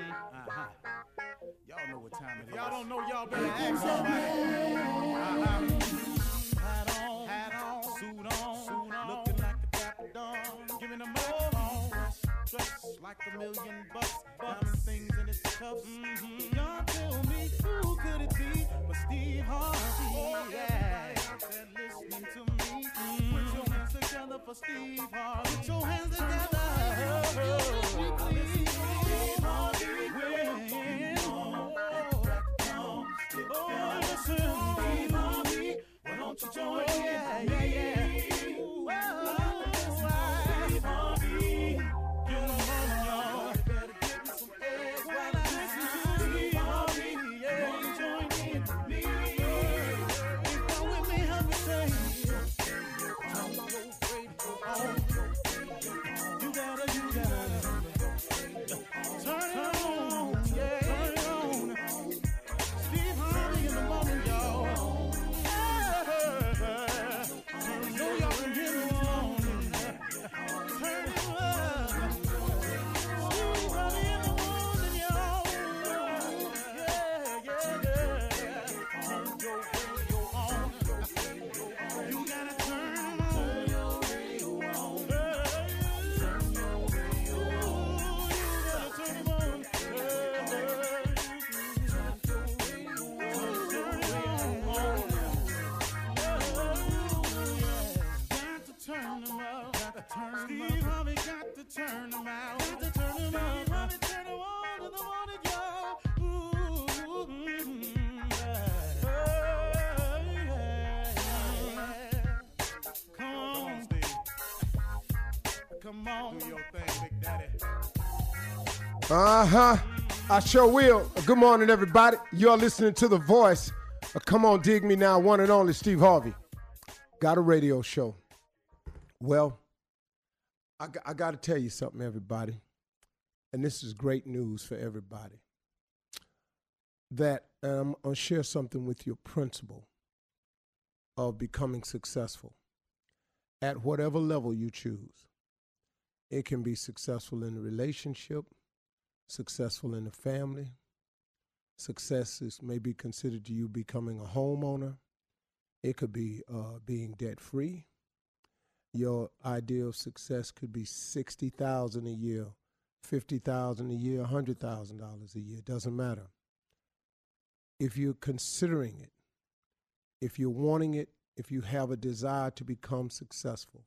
Uh-huh. Y'all know what time it is. Y'all don't know, y'all better ask somebody. Uh-huh. Hat on, hat on, suit on, suit on. looking like a dapper dog, giving them all on. Dressed like a million bucks, diamond things in its cuffs. Mm-hmm. Y'all tell me who could it be but Steve Harvey? Oh, yeah. There listening to me. Mm-hmm. Put your hands together for Steve Harvey. Put your hands together. Steve Why don't you join in? Yeah, yeah, yeah. Turn out. Got to turn Harvey turn in the morning, y'all. Ooh, mm. Uh huh. I sure will. Good morning, everybody. You're listening to The Voice. Uh, Come on, dig me now. One and only Steve Harvey. Got a radio show. Well, I, I got to tell you something, everybody. And this is great news for everybody. That going to share something with your principle of becoming successful at whatever level you choose. It can be successful in a relationship, successful in the family. Success is maybe considered to you becoming a homeowner. It could be uh, being debt free. Your idea of success could be sixty thousand a year, fifty thousand a year, hundred thousand dollars a year. Doesn't matter. If you're considering it, if you're wanting it, if you have a desire to become successful,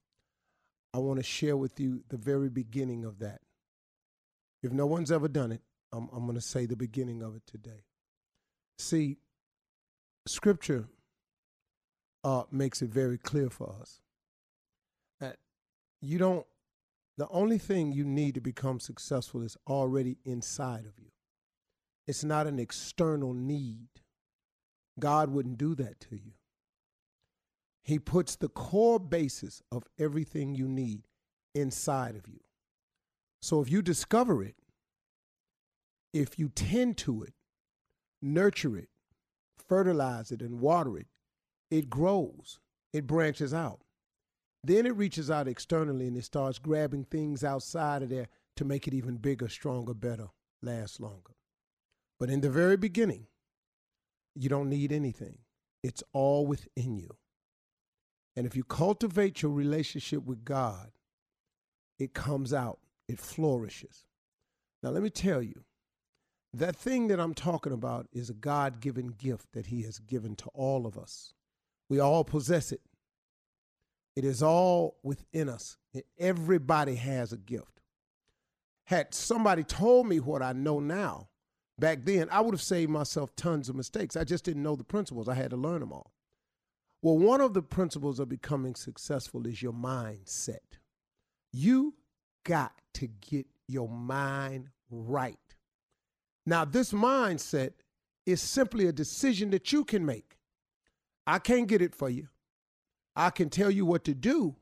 I want to share with you the very beginning of that. If no one's ever done it, I'm, I'm going to say the beginning of it today. See, Scripture uh, makes it very clear for us you don't, the only thing you need to become successful is already inside of you. It's not an external need. God wouldn't do that to you. He puts the core basis of everything you need inside of you. So if you discover it, if you tend to it, nurture it, fertilize it, and water it, it grows, it branches out. Then it reaches out externally and it starts grabbing things outside of there to make it even bigger, stronger, better, last longer. But in the very beginning, you don't need anything, it's all within you. And if you cultivate your relationship with God, it comes out, it flourishes. Now, let me tell you, that thing that I'm talking about is a God given gift that He has given to all of us. We all possess it, it is all within us. Everybody has a gift. Had somebody told me what I know now back then, I would have saved myself tons of mistakes. I just didn't know the principles, I had to learn them all. Well, one of the principles of becoming successful is your mindset. You got to get your mind right. Now, this mindset is simply a decision that you can make. I can't get it for you. I can tell you what to do,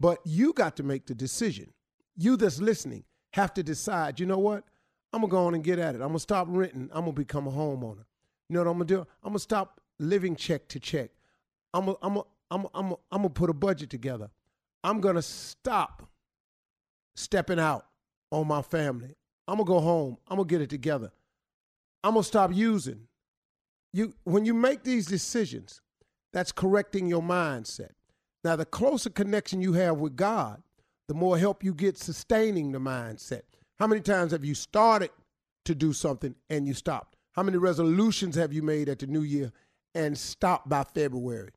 but you got to make the decision. You that's listening have to decide, you know what? I'm to go on and get at it. I'm to stop renting. I'm to become a homeowner. You know what I'm to do? I'm to stop living check to check. I'm going I'm to I'm I'm to put a budget together. I'm to stop stepping out on my family. I'm gonna go home. I'm gonna get it together. I'm gonna stop using. You when you make these decisions, that's correcting your mindset. Now, the closer connection you have with God, the more help you get sustaining the mindset. How many times have you started to do something and you stopped? How many resolutions have you made at the new year and stopped by February?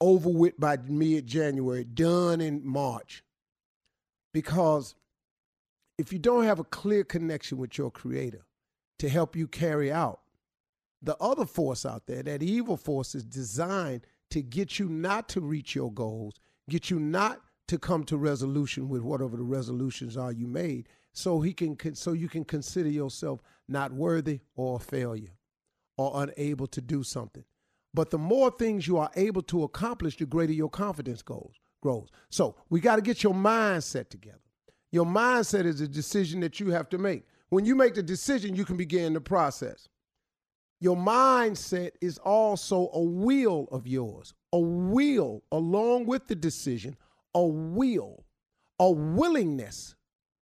Over with by mid January, done in March. Because if you don't have a clear connection with your creator to help you carry out, the other force out there, that evil force, is designed to get you not to reach your goals, get you not to come to resolution with whatever the resolutions are you made, so he can so you can consider yourself not worthy or a failure or unable to do something. But the more things you are able to accomplish, the greater your confidence goes grows. So we got to get your mindset together. Your mindset is a decision that you have to make. When you make the decision, you can begin the process. Your mindset is also a will of yours, a will along with the decision, a will, a willingness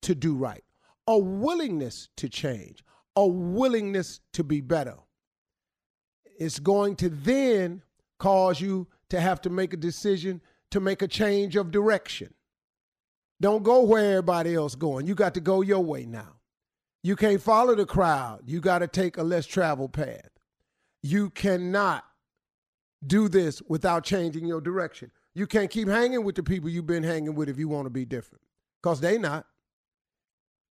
to do right, a willingness to change, a willingness to be better. It's going to then cause you to have to make a decision to make a change of direction. Don't go where everybody else going. You got to go your way now. You can't follow the crowd. You got to take a less traveled path. You cannot do this without changing your direction. You can't keep hanging with the people you've been hanging with if you want to be different, because they not.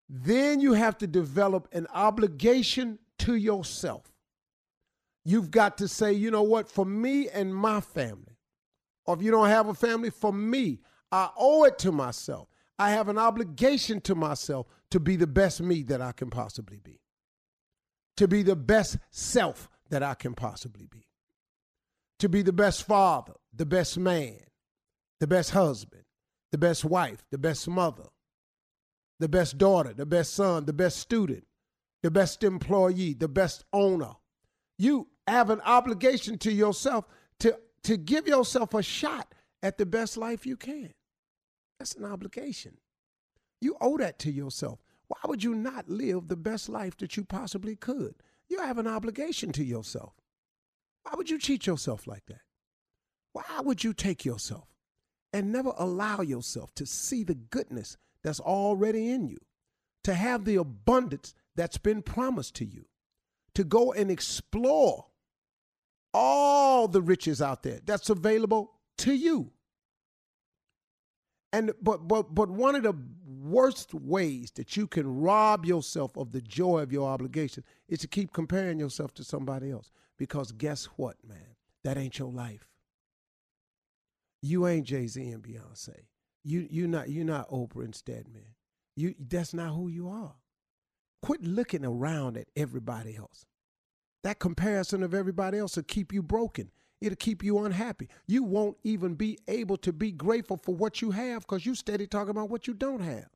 Then you have to develop an obligation to yourself. You've got to say, you know what, for me and my family, or if you don't have a family, for me, I owe it to myself. I have an obligation to myself to be the best me that I can possibly be, to be the best self that I can possibly be, to be the best father, the best man, the best husband, the best wife, the best mother, the best daughter, the best son, the best student, the best employee, the best owner. You have an obligation to yourself to, to give yourself a shot at the best life you can. That's an obligation. You owe that to yourself. Why would you not live the best life that you possibly could? You have an obligation to yourself. Why would you cheat yourself like that? Why would you take yourself and never allow yourself to see the goodness that's already in you, to have the abundance that's been promised to you, to go and explore all the riches out there that's available to you? And but but but one of the worst ways that you can rob yourself of the joy of your obligation is to keep comparing yourself to somebody else. Because guess what, man? That ain't your life. You ain't Jay Z and Beyonce. You you not you not Oprah and Stedman. You that's not who you are. Quit looking around at everybody else. That comparison of everybody else will keep you broken. It'll keep you unhappy. You won't even be able to be grateful for what you have because you steady talking about what you don't have.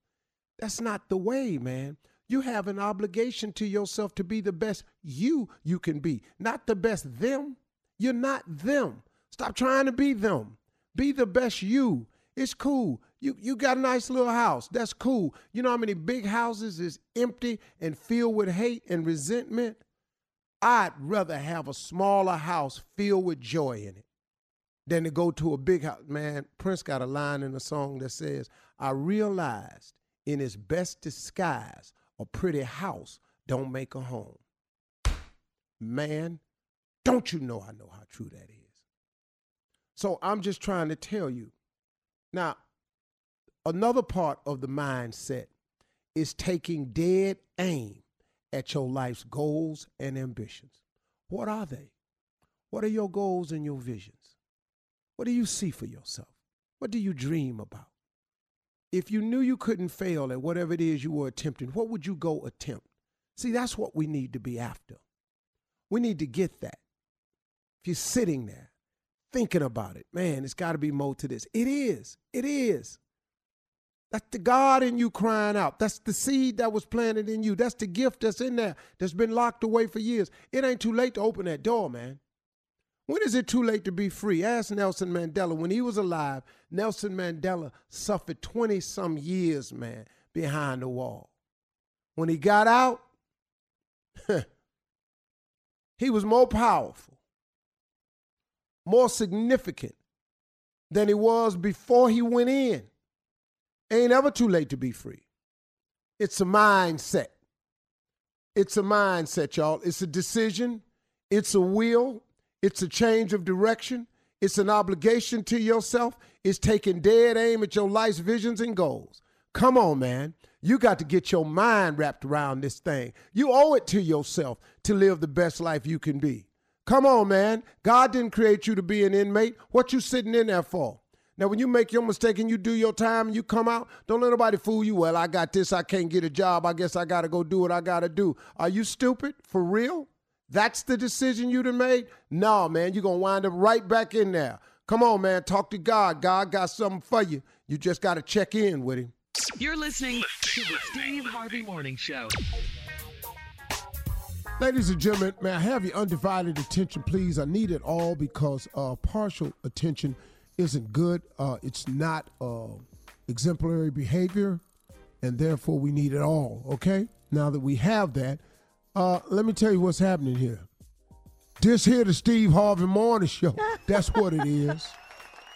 That's not the way, man. You have an obligation to yourself to be the best you you can be, not the best them. You're not them. Stop trying to be them. Be the best you. It's cool. You you got a nice little house. That's cool. You know how many big houses is empty and filled with hate and resentment? I'd rather have a smaller house filled with joy in it than to go to a big house. Man, Prince got a line in a song that says, I realized in its best disguise, a pretty house don't make a home. Man, don't you know I know how true that is? So I'm just trying to tell you. Now, another part of the mindset is taking dead aim at your life's goals and ambitions. What are they? What are your goals and your visions? What do you see for yourself? What do you dream about? If you knew you couldn't fail at whatever it is you were attempting, what would you go attempt? See, that's what we need to be after. We need to get that. If you're sitting there thinking about it, man, it's got to be more to this. It is. It is. That's the God in you crying out. That's the seed that was planted in you. That's the gift that's in there that's been locked away for years. It ain't too late to open that door, man. When is it too late to be free? Ask Nelson Mandela. When he was alive, Nelson Mandela suffered 20 some years, man, behind the wall. when he got out, he was more powerful, more significant than he was before he went in. Ain't ever too late to be free. It's a mindset. It's a mindset, y'all. It's a decision. It's a will. It's a change of direction. It's an obligation to yourself. It's taking dead aim at your life's visions and goals. Come on, man. You got to get your mind wrapped around this thing. You owe it to yourself to live the best life you can be. Come on, man. God didn't create you to be an inmate. What you sitting in there for? Now, when you make your mistake and you do your time and you come out, don't let nobody fool you. Well, I got this. I can't get a job. I guess I got to go do what I got to do. Are you stupid? For real? That's the decision you done made? No, man. You're going to wind up right back in there. Come on, man. Talk to God. God got something for you. You just got to check in with him. You're listening to the Steve Harvey Morning Show. Ladies and gentlemen, may I have your undivided attention, please? I need it all because uh, partial attention isn't good. Uh, it's not uh, exemplary behavior, and therefore we need it all, okay? Now that we have that, uh, let me tell you what's happening here. This here, the Steve Harvey Morning Show. That's what it is.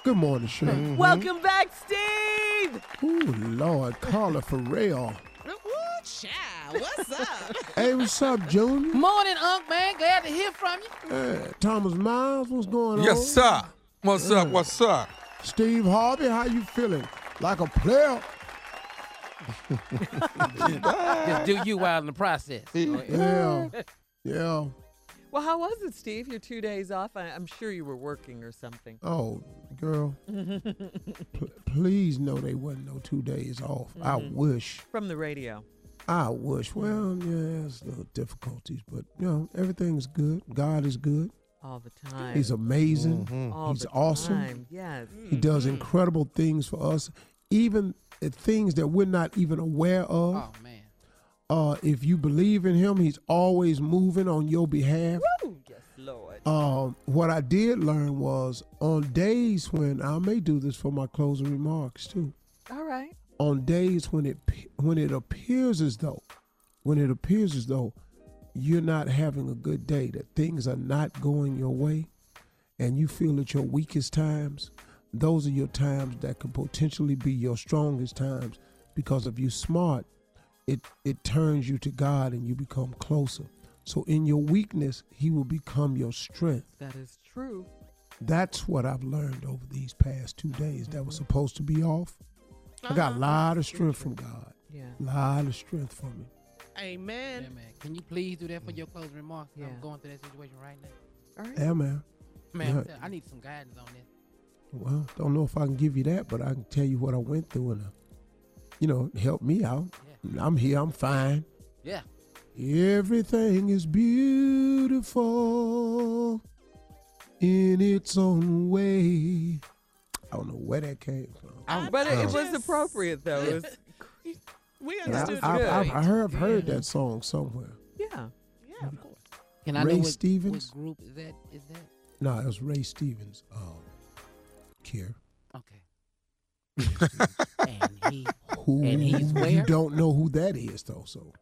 Good morning, show. Welcome back, Steve. Ooh, Lord, Carla Ferrell. Ooh, child, what's up? Hey, what's up, Junior? Morning, Unc, man. Glad to hear from you. Hey, Thomas Miles, what's going on? Yes, sir. What's up? What's up? Steve Harvey, how you feeling? Like a player? Just do you while in the process. Oh, yeah, yeah. Well, how was it, Steve? Your two days off? I, I'm sure you were working or something. Oh, girl, p- please know they wasn't no two days off. I mm-hmm. wish. From the radio. I wish. Well, yeah, it's little difficulties, but you know, everything's good. God is good. All the time. He's amazing. All He's the awesome. time. Yes. He does incredible things for us, even things that we're not even aware of. Oh, man. Uh, if you believe in him, he's always moving on your behalf. Woo! Yes, Lord. Um, what I did learn was on days when I may do this for my closing remarks too. All right. On days when it when it appears as though, when it appears as though you're not having a good day, that things are not going your way, and you feel at your weakest times, those are your times that could potentially be your strongest times because if you're smart, it it turns you to God and you become closer. So in your weakness, He will become your strength. That is true. That's what I've learned over these past two days that was mm-hmm. supposed to be off. I got a lot of strength from God. Yeah. A lot of strength from Him. Amen. Yeah. Can you please do that for your closing remarks? Yeah. I'm going through that situation right now. All right. Yeah, man. Man, Yeah. I'm tell- I need some guidance on this. Well, don't know if I can give you that, but I can tell you what I went through and, uh, you know, help me out. I'm here. I'm fine. Yeah. Everything is beautiful in its own way. I don't know where that came from. I But it, it was appropriate, though. It was, We But I, understood I, you. I, I great. heard, I've heard Yeah. that song somewhere. yeah. Yeah, of course. Can I Ray know what, Stevens? what group is that? Is that? No, it was Ray Stevens. Um, Kier. Okay. and he. Who And he's you where? don't know who that is though. So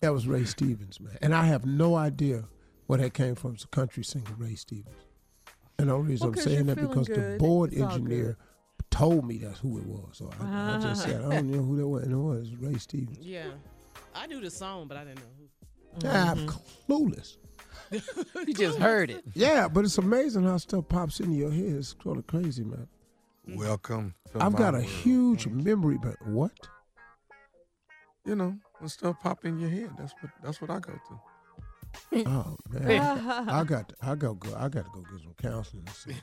that was Ray Stevens, man. And I have no idea where that came from. It's a country singer, Ray Stevens. And the only reason Well, I'm saying that because feeling the board It's all engineer told me that's who it was. So I, I just said I don't know who that was. And it was Ray Stevens. Yeah. I knew the song, but I didn't know who. Ah, I'm clueless. You just heard it. Yeah, but it's amazing how stuff pops into your head. It's sort of crazy, man. Welcome. To I've my got a world. huge memory, but what? You know, when stuff pop in your head, that's what that's what I go through. Oh man, I got to, I got to go I got to go get some counseling. or something.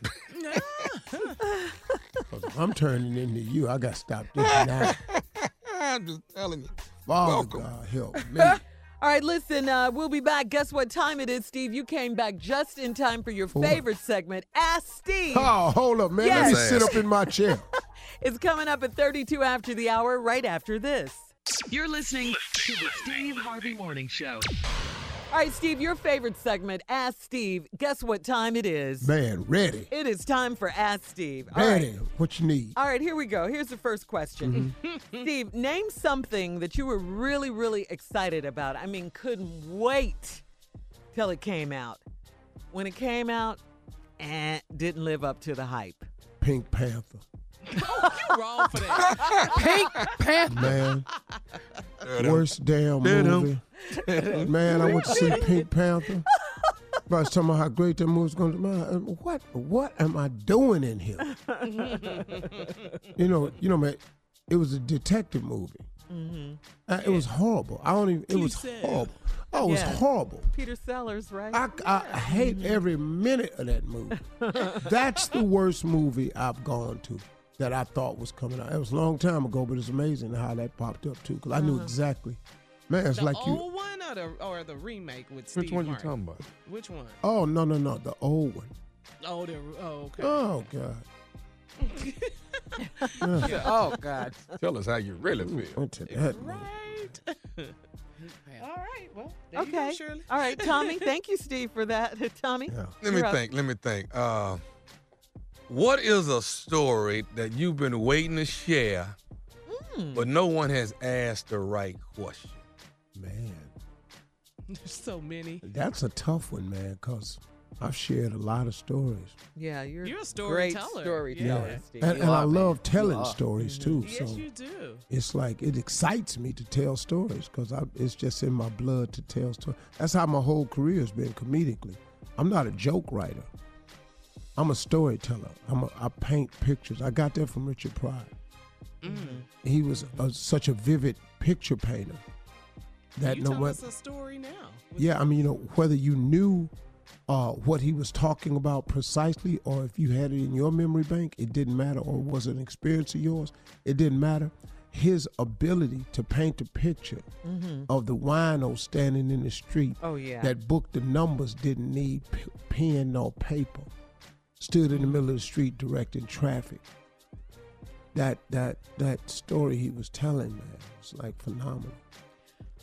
'Cause if I'm turning into you, I got to stop this now. I'm just telling you. Father Welcome. God, help me. All right, listen, uh, we'll be back. Guess what time it is, Steve? You came back just in time for your For what? favorite segment, Ask Steve. Oh, hold up, man. Let me sit up in my chair. It's coming up at 32 after the hour, right after this. You're listening to the Steve Harvey Morning Show. All right, Steve, your favorite segment, Ask Steve. Guess what time it is? Man, ready. It is time for Ask Steve. All right. Ready. What you need? All right, here we go. Here's the first question. Steve, name something that you were really, really excited about. I mean, couldn't wait till it came out. When it came out, eh, didn't live up to the hype. Pink Panther. You wrong for that. Pink Panther. Man. Worst damn Did-em. movie. Man, I went to see Pink Panther. I was talking about how great that movie's going to be. Um, what what am I doing in here? you know, you know, man, it was a detective movie. Mm-hmm. Uh, it was horrible. I don't even. It was said. horrible. Oh, it was horrible. Peter Sellers, right? I, I hate every minute of that movie. That's the worst movie I've gone to that I thought was coming out. It was a long time ago, but it's amazing how that popped up too. Because I knew uh-huh. exactly. Man, it's The like you. old one or the or the remake with Steve Which one you Martin? talking about? Which one? Oh no no no, the old one. Oh, the oh okay. Oh god. Oh God. Tell us how you really feel. Went to that. movie. right. All right. Well, there you go, okay. Shirley. All right, Tommy. Thank you, Steve, for that. Tommy. Yeah. Let me you're up. think. Let me think. Uh, what is a story that you've been waiting to share, Hmm. but no one has asked the right question? Man, There's so many. that's a tough one, man. Cause I've shared a lot of stories, Yeah, you're, You're a great storyteller. storyteller, Yeah. Steve. and, and I are, man. love telling are. stories mm-hmm. too. Yes, so you do. it's like it excites me to tell stories because it's just in my blood to tell stories. That's how my whole career has been comedically. I'm not a joke writer. I'm a storyteller. I'm a, I paint pictures. I got that from Richard Pryor. Mm-hmm. He was a, such a vivid picture painter that you no tell us a story now. Yeah, I mean, you know, whether you knew uh, what he was talking about precisely or if you had it in your memory bank, it didn't matter, or was it an experience of yours, it didn't matter. His ability to paint a picture of the wino standing in the street Oh, yeah. that booked the numbers didn't need p- pen nor paper, stood in the middle of the street directing traffic. That that that story he was telling, man, was like phenomenal.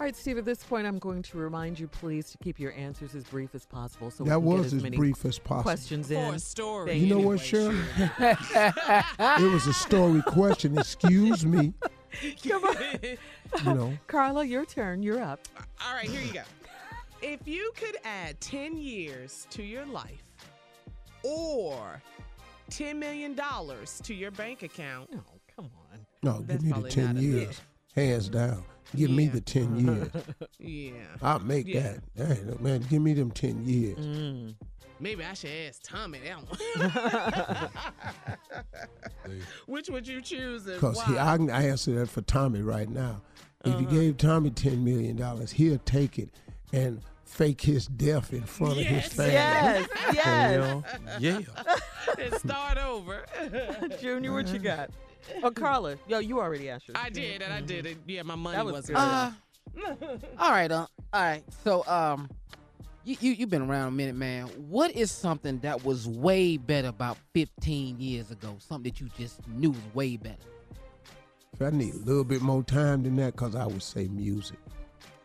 All right, Steve, at this point, I'm going to remind you, please, to keep your answers as brief as possible so that we can was get as as many brief as possible. questions For in. a story. You know what, anyway, Shirley? it was a story question. Excuse me. Come on. You know, Carla, your turn. You're up. All right, here you go. If you could add 10 years to your life or $10 million to your bank account, Oh, come on. no, That's give me the ten years, hands down. Give me the ten years. yeah, I'll make Yeah. that. Hey, look, man, give me them ten years. Mm. maybe I should ask Tommy that one. Which would you choose Because why? I can answer that for Tommy right now. If you gave Tommy ten million dollars, he'll take it and fake his death in front of his family. Yes, yes. Hell yeah. and start over. Junior, what you got? Oh, Carla. Yo, you already asked yours. I did, and I did it. Yeah, my money That was wasn't. good. Uh, all right, uh, all right. So, um, you you you've been around a minute, man. What is something that was way better about 15 years ago? Something that you just knew was way better. If I need a little bit more time than that, because I would say music.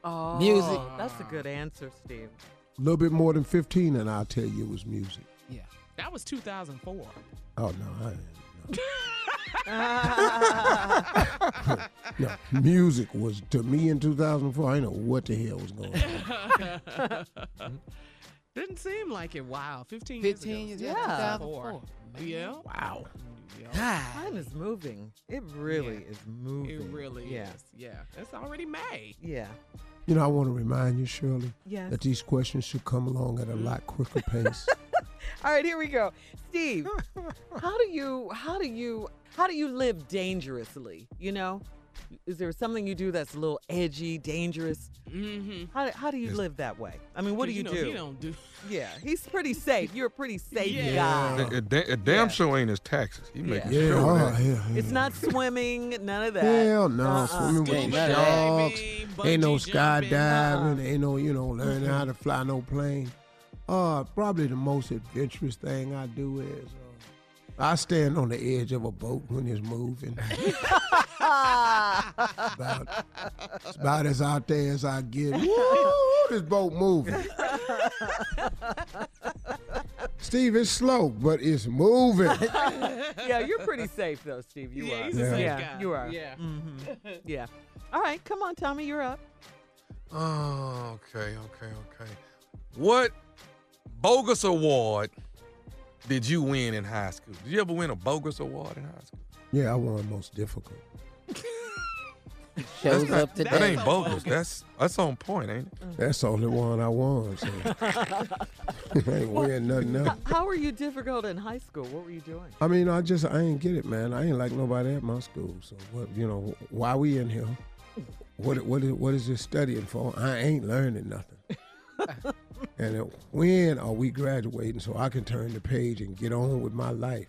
Oh, Music. That's a good answer, Steve. A little bit more than fifteen, and I'll tell you it was music. Yeah. That was 2004. Oh no, I no. no. Music was to me in 2004. I didn't know what the hell was going on. Didn't seem like it. Wow, 15 years 15 ago. years, Yeah. yeah, 2004. 2004. Yeah. Wow. God. Time is moving. It really Yeah. is moving. It really yeah. is. Yeah. It's already May. Yeah. You know, I want to remind you, Shirley, Yes. that these questions should come along at a mm-hmm. lot quicker pace. All right, here we go. Steve, how do you how do you how do you live dangerously? You know? Is there something you do that's a little edgy, dangerous? Mm-hmm. How, how do you live that way? I mean, what do you, know, do? He don't do. Yeah, he's pretty safe. You're a pretty safe Yeah. guy. It, it, da- it damn Yeah. sure ain't his taxes. He making Yeah. yeah, sure of that. yeah, yeah. It's not swimming, none of that. Hell no, Uh-uh. swimming with Ain't the none of that. sharks. Ain't no Bungee jumping. skydiving. Ain't no, you know, learning how to fly no plane. Uh, probably the most adventurous thing I do is uh, I stand on the edge of a boat when it's moving. about, it's about as out there as I get. Woo, his boat moving. Steve, it's slow, but it's moving. yeah, you're pretty safe though, Steve. You Yeah, are. he's a yeah, safe yeah guy. you are. Yeah. hmm Yeah. All right, come on, Tommy, you're up. Oh, okay, okay, okay. What bogus award did you win in high school? Did you ever win a bogus award in high school? yeah, I won most difficult. Shows That's not- up That ain't bogus. That's that's on point, ain't it? That's the only one I won. So. I ain't winning nothing else. How were you difficult in high school? What were you doing? I mean, I just I ain't get it, man. I ain't like nobody at my school. So what? You know, why we in here? What what is, what is this studying for? I ain't learning nothing. and then when are we graduating so I can turn the page and get on with my life?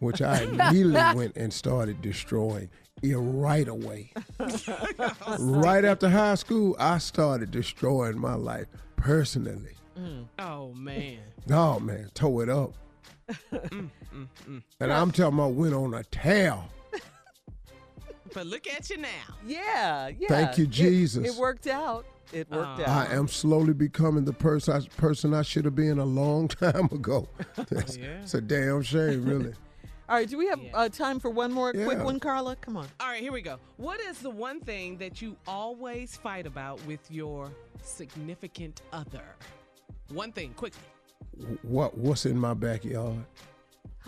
Which I immediately went and started destroying it right away. right after high school, I started destroying my life personally. Mm. Oh man. Oh man, tow it up. Mm, mm, mm, And I'm talking about went on a tear. But look at you now. Yeah, yeah. Thank you, It- Jesus. It, worked out. It worked Oh. out. I am slowly becoming the person I, person I should have been a long time ago. It's, Yeah. it's a damn shame, really. All right, do we have Yeah. uh, time for one more quick one, Carla? Come on. All right, here we go. What is the one thing that you always fight about with your significant other? One thing, quickly. What what's in my backyard?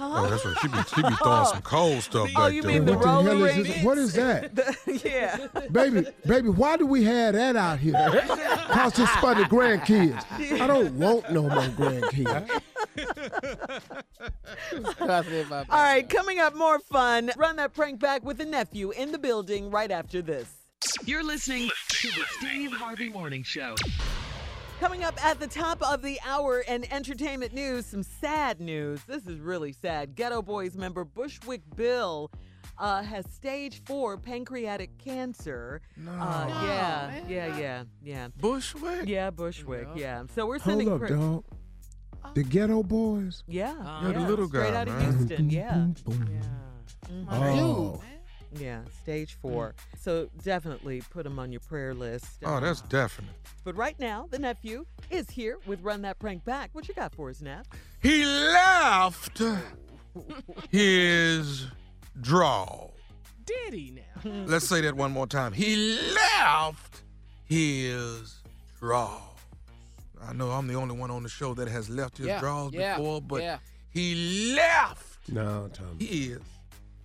Oh, that's right. She be she be throwing some cold stuff Oh, back you there. mean the what the roller hell is this? What is that? The- yeah. baby, baby, why do we have that out here? Cause it's for the grandkids. I don't want no more grandkids. All right, coming up, more fun. Run that prank back with the nephew in the building right after this. You're listening to the Steve Harvey Morning Show. Coming up at the top of the hour in entertainment news, some sad news. This is really sad. Geto Boys member Bushwick Bill uh, has stage four pancreatic cancer. No. Uh, No, yeah, man. yeah, yeah, yeah. Bushwick. Yeah, Bushwick. Yeah. Yeah. So we're Hold sending. up, pra- dog. The Geto Boys. Yeah. Yeah, the little girl. Straight guy, out of. Houston. Yeah. Yeah. Oh. Yeah. Stage four. So definitely put him on your prayer list. Oh, that's Uh, definite. But right now, the nephew is here with Run That Prank Back. What you got for us, Nap? He left his draw. Did he now? Let's say that one more time. He left his draw. I know I'm the only one on the show that has left his Yeah, draws yeah, before, but yeah. he left No, Tommy. his.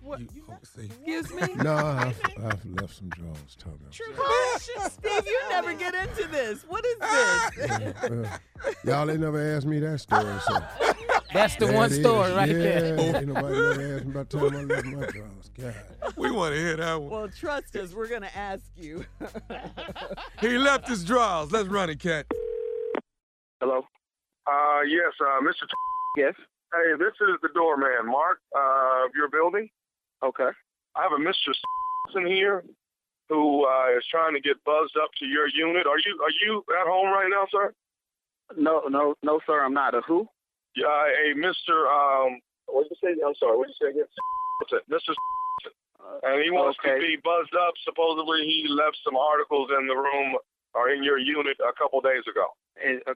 What? You, oh, see. Excuse me? No, I've, I've left some drawers, Tommy. Steve, you never get into this. What is this? Uh, y'all ain't never asked me that story, so. That's the There one it is. story right yeah, there. Ain't nobody never asked me about the time I left my drawers. God. We want to hear that one. well, trust us, we're going to ask you. He left his drawers. Let's run it, cat. Hello. Uh, yes, uh, Mr. Yes. Hey, this is the doorman, Mark, uh, of your building. Okay. I have a Mr. in here who uh, is trying to get buzzed up to your unit. Are you are you at home right now, sir? No, no, no, sir. I'm not. A who? Yeah, a Mr. Um, what did you say? I'm sorry. What did you say again? Mr. And he wants okay. to be buzzed up. Supposedly, he left some articles in the room or in your unit a couple days ago. And, uh,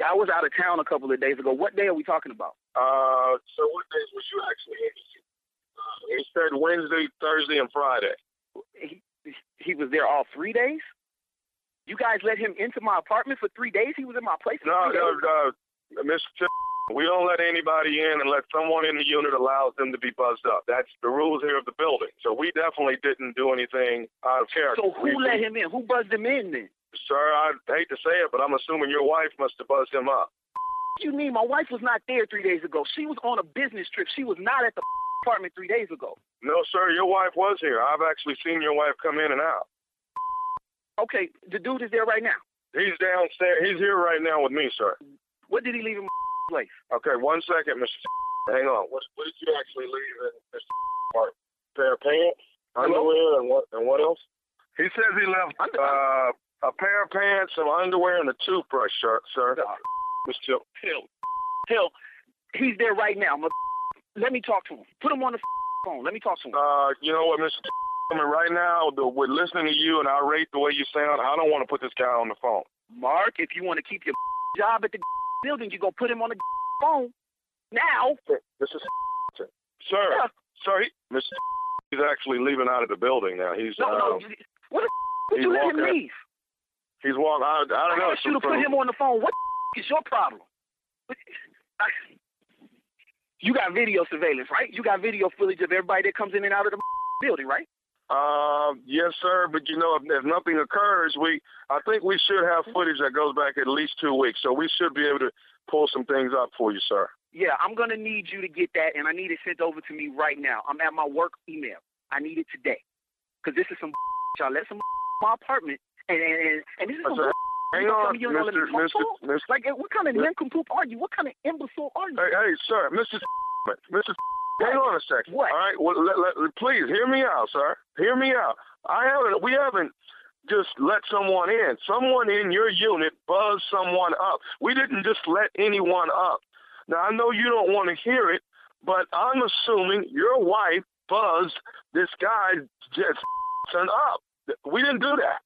I was out of town a couple of days ago. What day are we talking about? Uh, so what days was you actually in? He said Wednesday, Thursday, and Friday. He, he was there all three days. You guys let him into my apartment for three days. He was in my place. No, no, no, Mr. We don't let anybody in unless someone in the unit allows them to be buzzed up. That's the rules here of the building. So we definitely didn't do anything out of character. So who We- let him in? Who buzzed him in then? Sir, I hate to say it, but I'm assuming your wife must have buzzed him up. What you mean? My wife was not there three days ago. She was on a business trip. She was not at the apartment three days ago. No, sir, your wife was here. I've actually seen your wife come in and out. Okay, the dude is there right now. He's downstairs. He's here right now with me, sir. What did he leave in my place? Okay, one second, Mr. Hang on. What, what did you actually leave in Mr. Part? Pair of pants, underwear, and what? And what else? He says he left Under- uh, a pair of pants, some underwear, and a toothbrush, sir. Sir, Mr. Hill. Hill, he's there right now. Let me talk to him. Put him on the phone. Let me talk to him. Uh, you know what, Mr. I mean, right now, the, we're listening to you, and I rate the way you sound. I don't want to put this guy on the phone. Mark, if you want to keep your job at the building, you go put him on the phone now. Mrs. Sir, Yeah. sir, he, Mr. He's actually leaving out of the building now. He's No, uh, no. What the would you let him leave? he's walking. I, I don't I know. asked you to put him on the phone. What the is your problem? I- You got video surveillance, right? You got video footage of everybody that comes in and out of the building, right? Uh, yes, sir. But you know, if, if nothing occurs, we I think we should have footage that goes back at least two weeks, so we should be able to pull some things up for you, sir. Yeah, I'm gonna need you to get that, and I need it sent over to me right now. I'm at my work email. I need it today, cause this is some y'all let some my apartment, and and and, and this is some Hang you on, uh, you Mr. Mr. Mr. Like, what kind of Mr. nincompoop are you? What kind of imbecile are you? Hey, hey, sir, Mr. Mr. Hang on a second. What? All right. Well, let, let, please hear me out, sir. Hear me out. I haven't. We haven't just let someone in. Someone in your unit buzzed someone up. We didn't just let anyone up. Now I know you don't want to hear it, but I'm assuming your wife buzzed this guy just up. We didn't do that.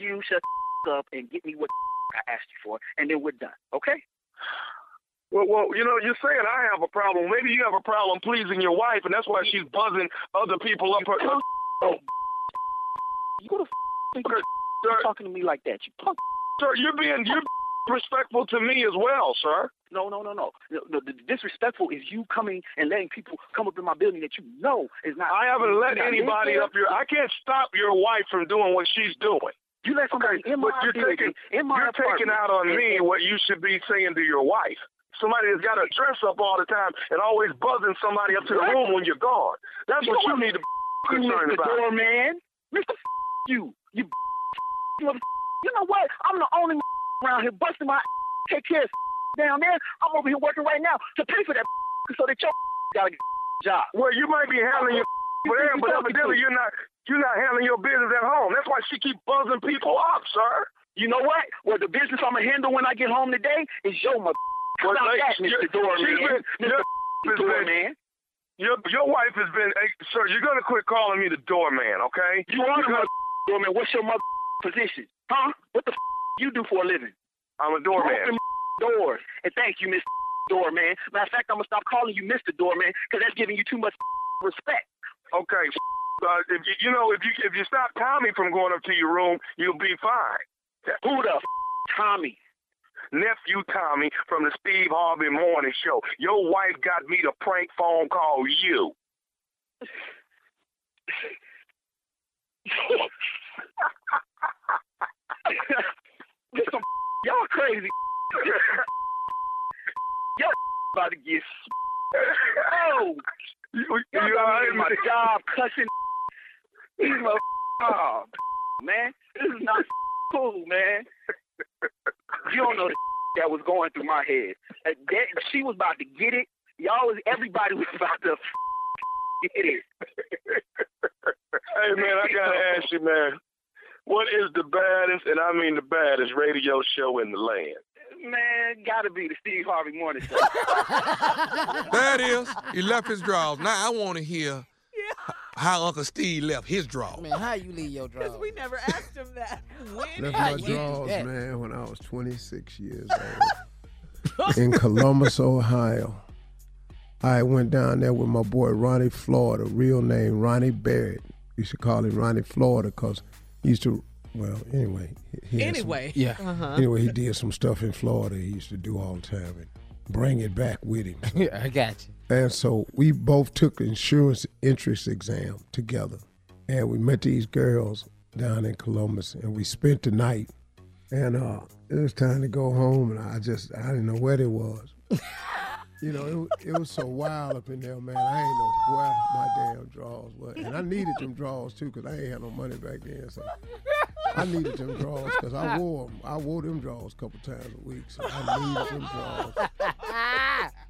You shut up and get me what I asked you for, and then we're done. Okay? Well, well, you know, you're saying I have a problem. Maybe you have a problem pleasing your wife, and that's why she's buzzing other people up. Her, Oh, you go to think you're talking to me like that? You punk. sir, you're being you're respectful to me as well, sir. No, no, no, no. The, the, the disrespectful is you coming and letting people come up in my building that you know is not. I haven't let anybody up your. I can't stop your wife from doing what she's doing. You let somebody in my but you're taking in my you're taking out on and- me and- what you should be saying to your wife. Somebody that's got to dress up all the time and always buzzing somebody up to the room when you're gone. That's You what you need to be concerned Mr. about. Doorman. Mr. You. You You know what? I'm the only around here busting my ass. take care of down there. I'm over here working right now to pay for that so that your got a job. Well, you might be handling your think but evidently you're not you're not handling your business at home. That's why she keep buzzing people up, sir. You know what? Well, the business I'm gonna handle when I get home today is your mother. Well, like, that, your- Mr. Doorman? Mr. your- has been- Doorman. Your your wife has been, hey, sir. You're gonna quit calling me the doorman, okay? You are the mother doorman. What's your mother position? Huh? What the f- you do for a living? I'm a doorman. Open doors. And thank you, Mr. Doorman. Matter of fact, I'm gonna stop calling you Mr. Doorman because that's giving you too much respect. Okay. Uh, if you, you know, if you if you stop Tommy from going up to your room, you'll be fine. Who the f- Tommy? Nephew Tommy from the Steve Harvey Morning Show. Your wife got me to prank phone call you. Get some y'all crazy. y'all about to get oh You, you alright, my man? job cussing these mother oh, man. This is not cool, man. You don't know the that was going through my head. That, she was about to get it. Y'all was everybody was about to get it. Hey man, I gotta ask you, man. What is the baddest, and I mean the baddest, radio show in the land? Man, gotta be the Steve Harvey Morning Show. That is, he left his drawers. Now I want to hear how Uncle Steve left his drawers. Man, how you leave your drawers? Because we never asked him that. When? Left my you do drawers, that? man, when I was 26 years old in Columbus, Ohio. I went down there with my boy Ronnie Florida, real name Ronnie Barrett. Used to call him Ronnie Florida because he used to, well, anyway. he had some- Anyway. Yeah. Uh-huh. anyway, he did some stuff in Florida he used to do all the time and bring it back with him. Yeah, I got you. And so we both took insurance interest exam together. And we met these girls down in Columbus and we spent the night. And uh, it was time to go home and I just, I didn't know where they was. you know, it, it was so wild up in there, man. I ain't know where my damn drawers were. And I needed them drawers too because I ain't had no money back then. So I needed them drawers because I wore 'em. I wore them drawers a couple times a week. So I needed them drawers.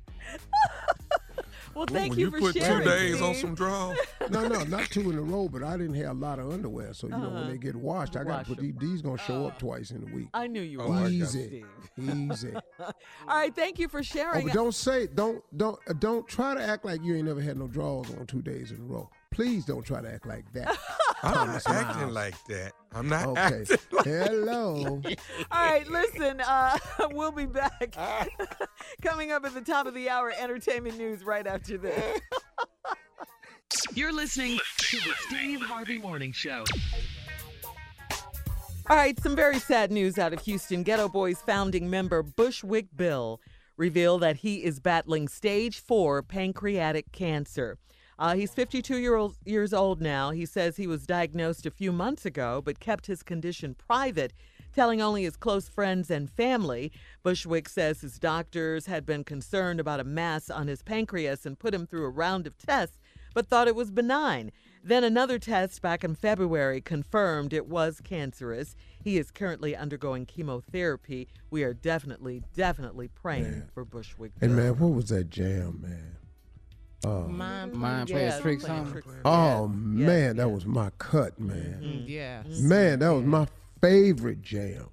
Well, Ooh, thank when you, you for put two days on some drawers. No, no, not two in a row, but I didn't have a lot of underwear. So, you know, Uh-huh. when they get washed, I got to put 'em. these, these going to show up twice in a week. I knew you were. Oh, I got Easy. Steve. Easy. All right, thank you for Oh, sharing. but don't say, don't, don't, uh, don't try to act like you ain't never had no drawers on two days in a row. Please don't try to act like that. I'm not acting like that. I'm not Okay. acting like Hello. All right, listen, uh, we'll be back. Coming up at the top of the hour, entertainment news right after this. You're listening to the Steve Harvey Morning Show. All right, some very sad news out of Houston. Geto Boys founding member Bushwick Bill revealed that he is battling stage four pancreatic cancer. Uh, he's 52 year old, years old now. He says he was diagnosed a few months ago, but kept his condition private, telling only his close friends and family. Bushwick says his doctors had been concerned about a mass on his pancreas and put him through a round of tests, but thought it was benign. Then another test back in February confirmed it was cancerous. He is currently undergoing chemotherapy. We are definitely, definitely praying for Bushwick. And Bill. man, what was that jam, man? Oh, Mind, Mind yeah, tricks playing on 'em. tricks. oh Yeah, man, that was my cut, man. Mm, yeah. Man, that was my favorite jam.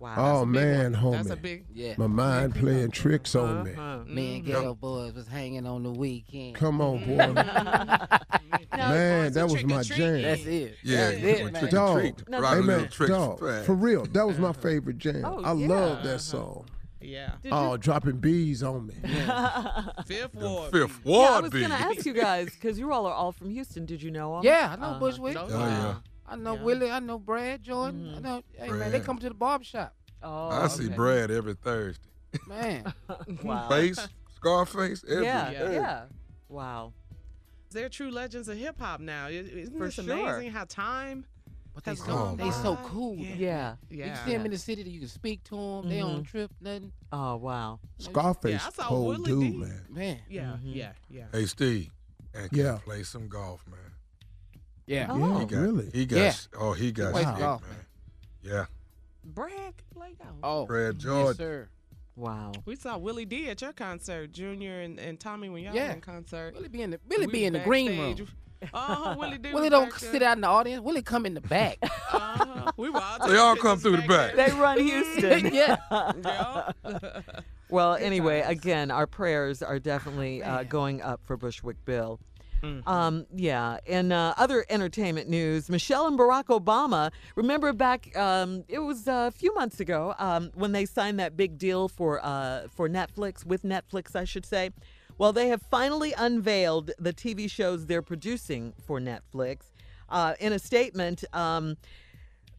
Wow. Oh man, one. homie. That's a big. Yeah. my mind playing tricks on me. Uh-huh. Me and Geto Boys was hanging on the weekend. Come on, boy. Now, man, that was my jam. That's it. Yeah, That's you it, man. trick Dog. treat. No, Rock a Hey, little man, dog, for for real, that was my favorite jam. Oh, I yeah. love that song. Yeah. Did Oh, dropping bees on me. Fifth ward. Fifth Ward. yeah, I was B. going to ask you guys because you all are all from Houston. Did you know them? Yeah, I know Uh-huh. Bushwick. No, Oh, yeah. I know Yeah. Willie. I know Brad Jordan. I Mhm. know. Hey man, they come to the barbershop. Oh, I see. Brad every Thursday. Man, Wow. Face, Scarface, every Yeah, Yeah. yeah. Wow. They're true legends of hip hop now. I- Isn't For this sure. amazing how time but they has so gone they so cool. Yeah. Yeah. You Yeah. can see them in the city. That you can speak to them. They on Mhm. trip. Nothing. Oh, wow. Scarface, Yeah, I saw cold Willie dude, D. man. Man. Yeah, Mhm. yeah, yeah. Hey, Steve. And can Yeah. play some golf, man. Yeah. Oh. Yeah, He got, really. He got, Yeah. oh, he got plays stick, golf, man. Yeah. Brad can play golf. Oh, Brad George. yes, Jordan. sir. Wow. We saw Willie D at your concert, Junior and, and Tommy when y'all Yeah. were in concert. Willie be in the Willie We be in the green room. Uh-huh, Willie D. Willie don't sit there. out in the audience. Willie come in the back. Uh-huh. We were all They all come through the pictures back. They run Houston. yeah. Yeah. Well, anyway, again, our prayers are definitely uh, going up for Bushwick Bill. Mhm. Um, yeah. In uh, other entertainment news, Michelle and Barack Obama. Remember back? Um, it was a few months ago um, when they signed that big deal for uh, for Netflix with Netflix, I should say. Well, they have finally unveiled the TV shows they're producing for Netflix. Uh, in a statement, um,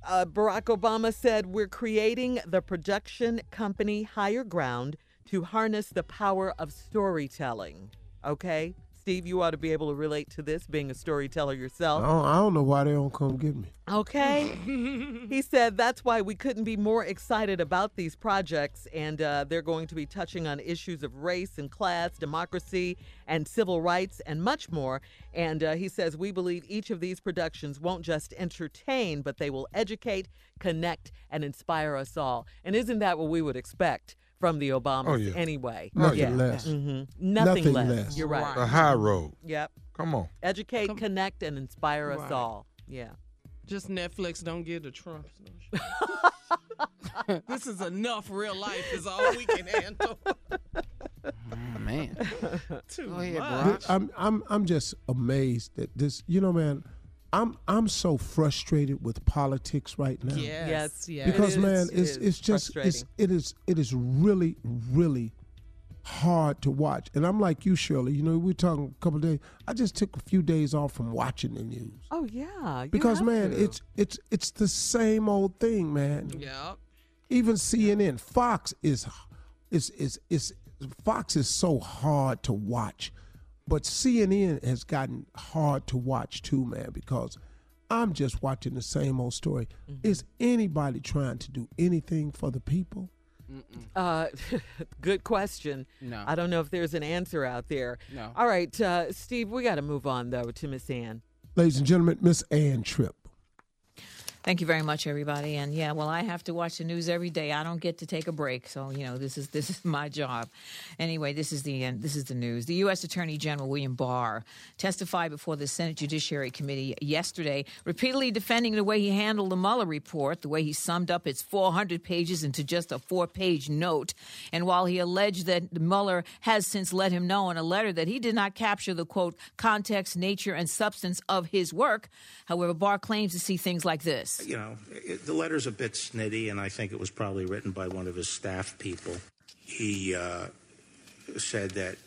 uh, Barack Obama said, We're creating the production company Higher Ground to harness the power of storytelling. Okay? Steve, you ought to be able to relate to this, being a storyteller I yourself. don't, I don't know why they don't come get me. Okay? he said that's why we couldn't be more excited about these projects, and uh, they're going to be touching on issues of race and class, democracy, and civil rights, and much more. And uh, he says we believe each of these productions won't just entertain, but they will educate, connect, and inspire us all. And isn't that what we would expect from the Obamas Oh, yeah. anyway? Nothing yeah. less. hmm Nothing, Nothing less. less. You're right. The high road. Yep. Come on. Educate, Come- connect, and inspire us Right. all. Yeah. Just Netflix don't give the Trumps. no this is enough real life is all we can handle. Mm, man. Too Go ahead, much. bro. I'm I'm I'm just amazed that this. You know, man, I'm I'm so frustrated with politics right now. Yes, Yes. yes. because It is- man, it it's is it's just it's, it is it is really really hard to watch. And I'm like you, Shirley. You know, we were talking a couple of days. I just took a few days off from watching the news Oh yeah. you because have man, to. it's it's it's the same old thing, man. Yep. Even CNN, Fox is is is is Fox is so hard to watch, but CNN has gotten hard to watch too, man. Because I'm just watching the same old story. Is anybody trying to do anything for the people? Uh, good question. No. I don't know if there's an answer out there. No. All right, uh, Steve, we got to move on though to Miss Ann. Ladies and gentlemen, Miss Ann Tripp. Thank you very much, everybody. And yeah, well, I have to watch the news every day. I don't get to take a break, so you know this is this is my job. Anyway, this is the end. This is the news. The U.S. Attorney General William Barr testified before the Senate Judiciary Committee yesterday, repeatedly defending the way he handled the Mueller report, the way he summed up its 400 pages into just a four-page note. And while he alleged that Mueller has since let him know in a letter that he did not capture the quote context, nature, and substance of his work, however, Barr claims to see things like this. You know, it, the letter's a bit snitty, and I think it was probably written by one of his staff people. He uh, said that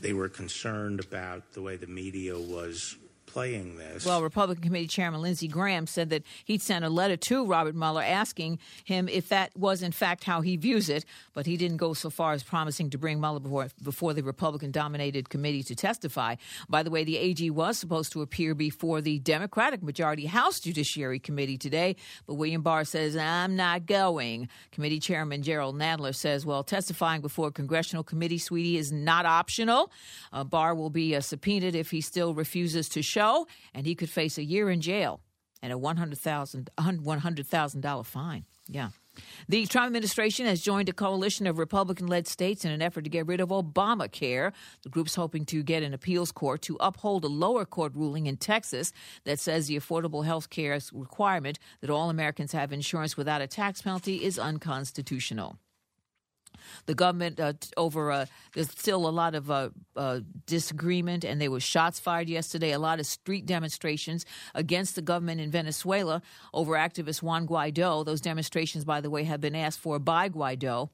they were concerned about the way the media was playing this. Well, Republican Committee Chairman Lindsey Graham said that he'd sent a letter to Robert Mueller asking him if that was in fact how he views it, but he didn't go so far as promising to bring Mueller before, before the Republican dominated committee to testify. By the way, the AG was supposed to appear before the Democratic majority House Judiciary Committee today, but William Barr says, I'm not going. Committee Chairman Gerald Nadler says, well, testifying before a congressional committee, sweetie, is not optional. Uh, Barr will be uh, subpoenaed if he still refuses to show show, and he could face a year in jail and a $100,000 $100, fine. Yeah. The Trump administration has joined a coalition of Republican led states in an effort to get rid of Obamacare. The group's hoping to get an appeals court to uphold a lower court ruling in Texas that says the Affordable Health Care requirement that all Americans have insurance without a tax penalty is unconstitutional the government uh, over uh, there's still a lot of uh, uh, disagreement and there were shots fired yesterday. A lot of street demonstrations against the government in venezuela over activist juan guaido. Those demonstrations by the way have been asked for by guaido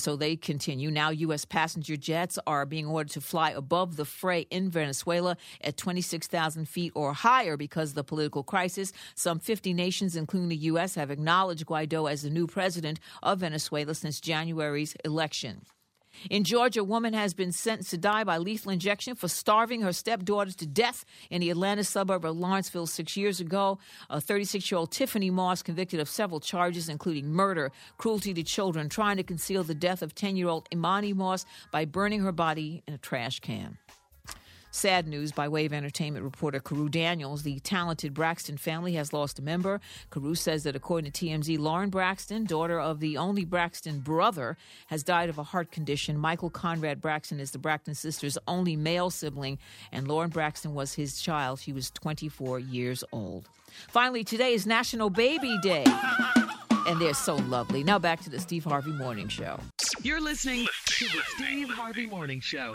so they continue. Now, U.S. passenger jets are being ordered to fly above the fray in Venezuela at 26,000 feet or higher because of the political crisis. Some 50 nations, including the U.S., have acknowledged Guaido as the new president of Venezuela since January's election. In Georgia, a woman has been sentenced to die by lethal injection for starving her stepdaughter to death in the Atlanta suburb of Lawrenceville six years ago. A 36 year old Tiffany Moss, convicted of several charges, including murder, cruelty to children, trying to conceal the death of 10 year old Imani Moss by burning her body in a trash can. Sad news by way of entertainment reporter Carew Daniels. The talented Braxton family has lost a member. Carew says that according to TMZ, Lauren Braxton, daughter of the only Braxton brother, has died of a heart condition. Michael Conrad Braxton is the Braxton sisters' only male sibling, and Lauren Braxton was his child. She was 24 years old. Finally, today is National Baby Day. And they're so lovely. Now back to the Steve Harvey Morning Show. You're listening to the Steve Harvey Morning Show.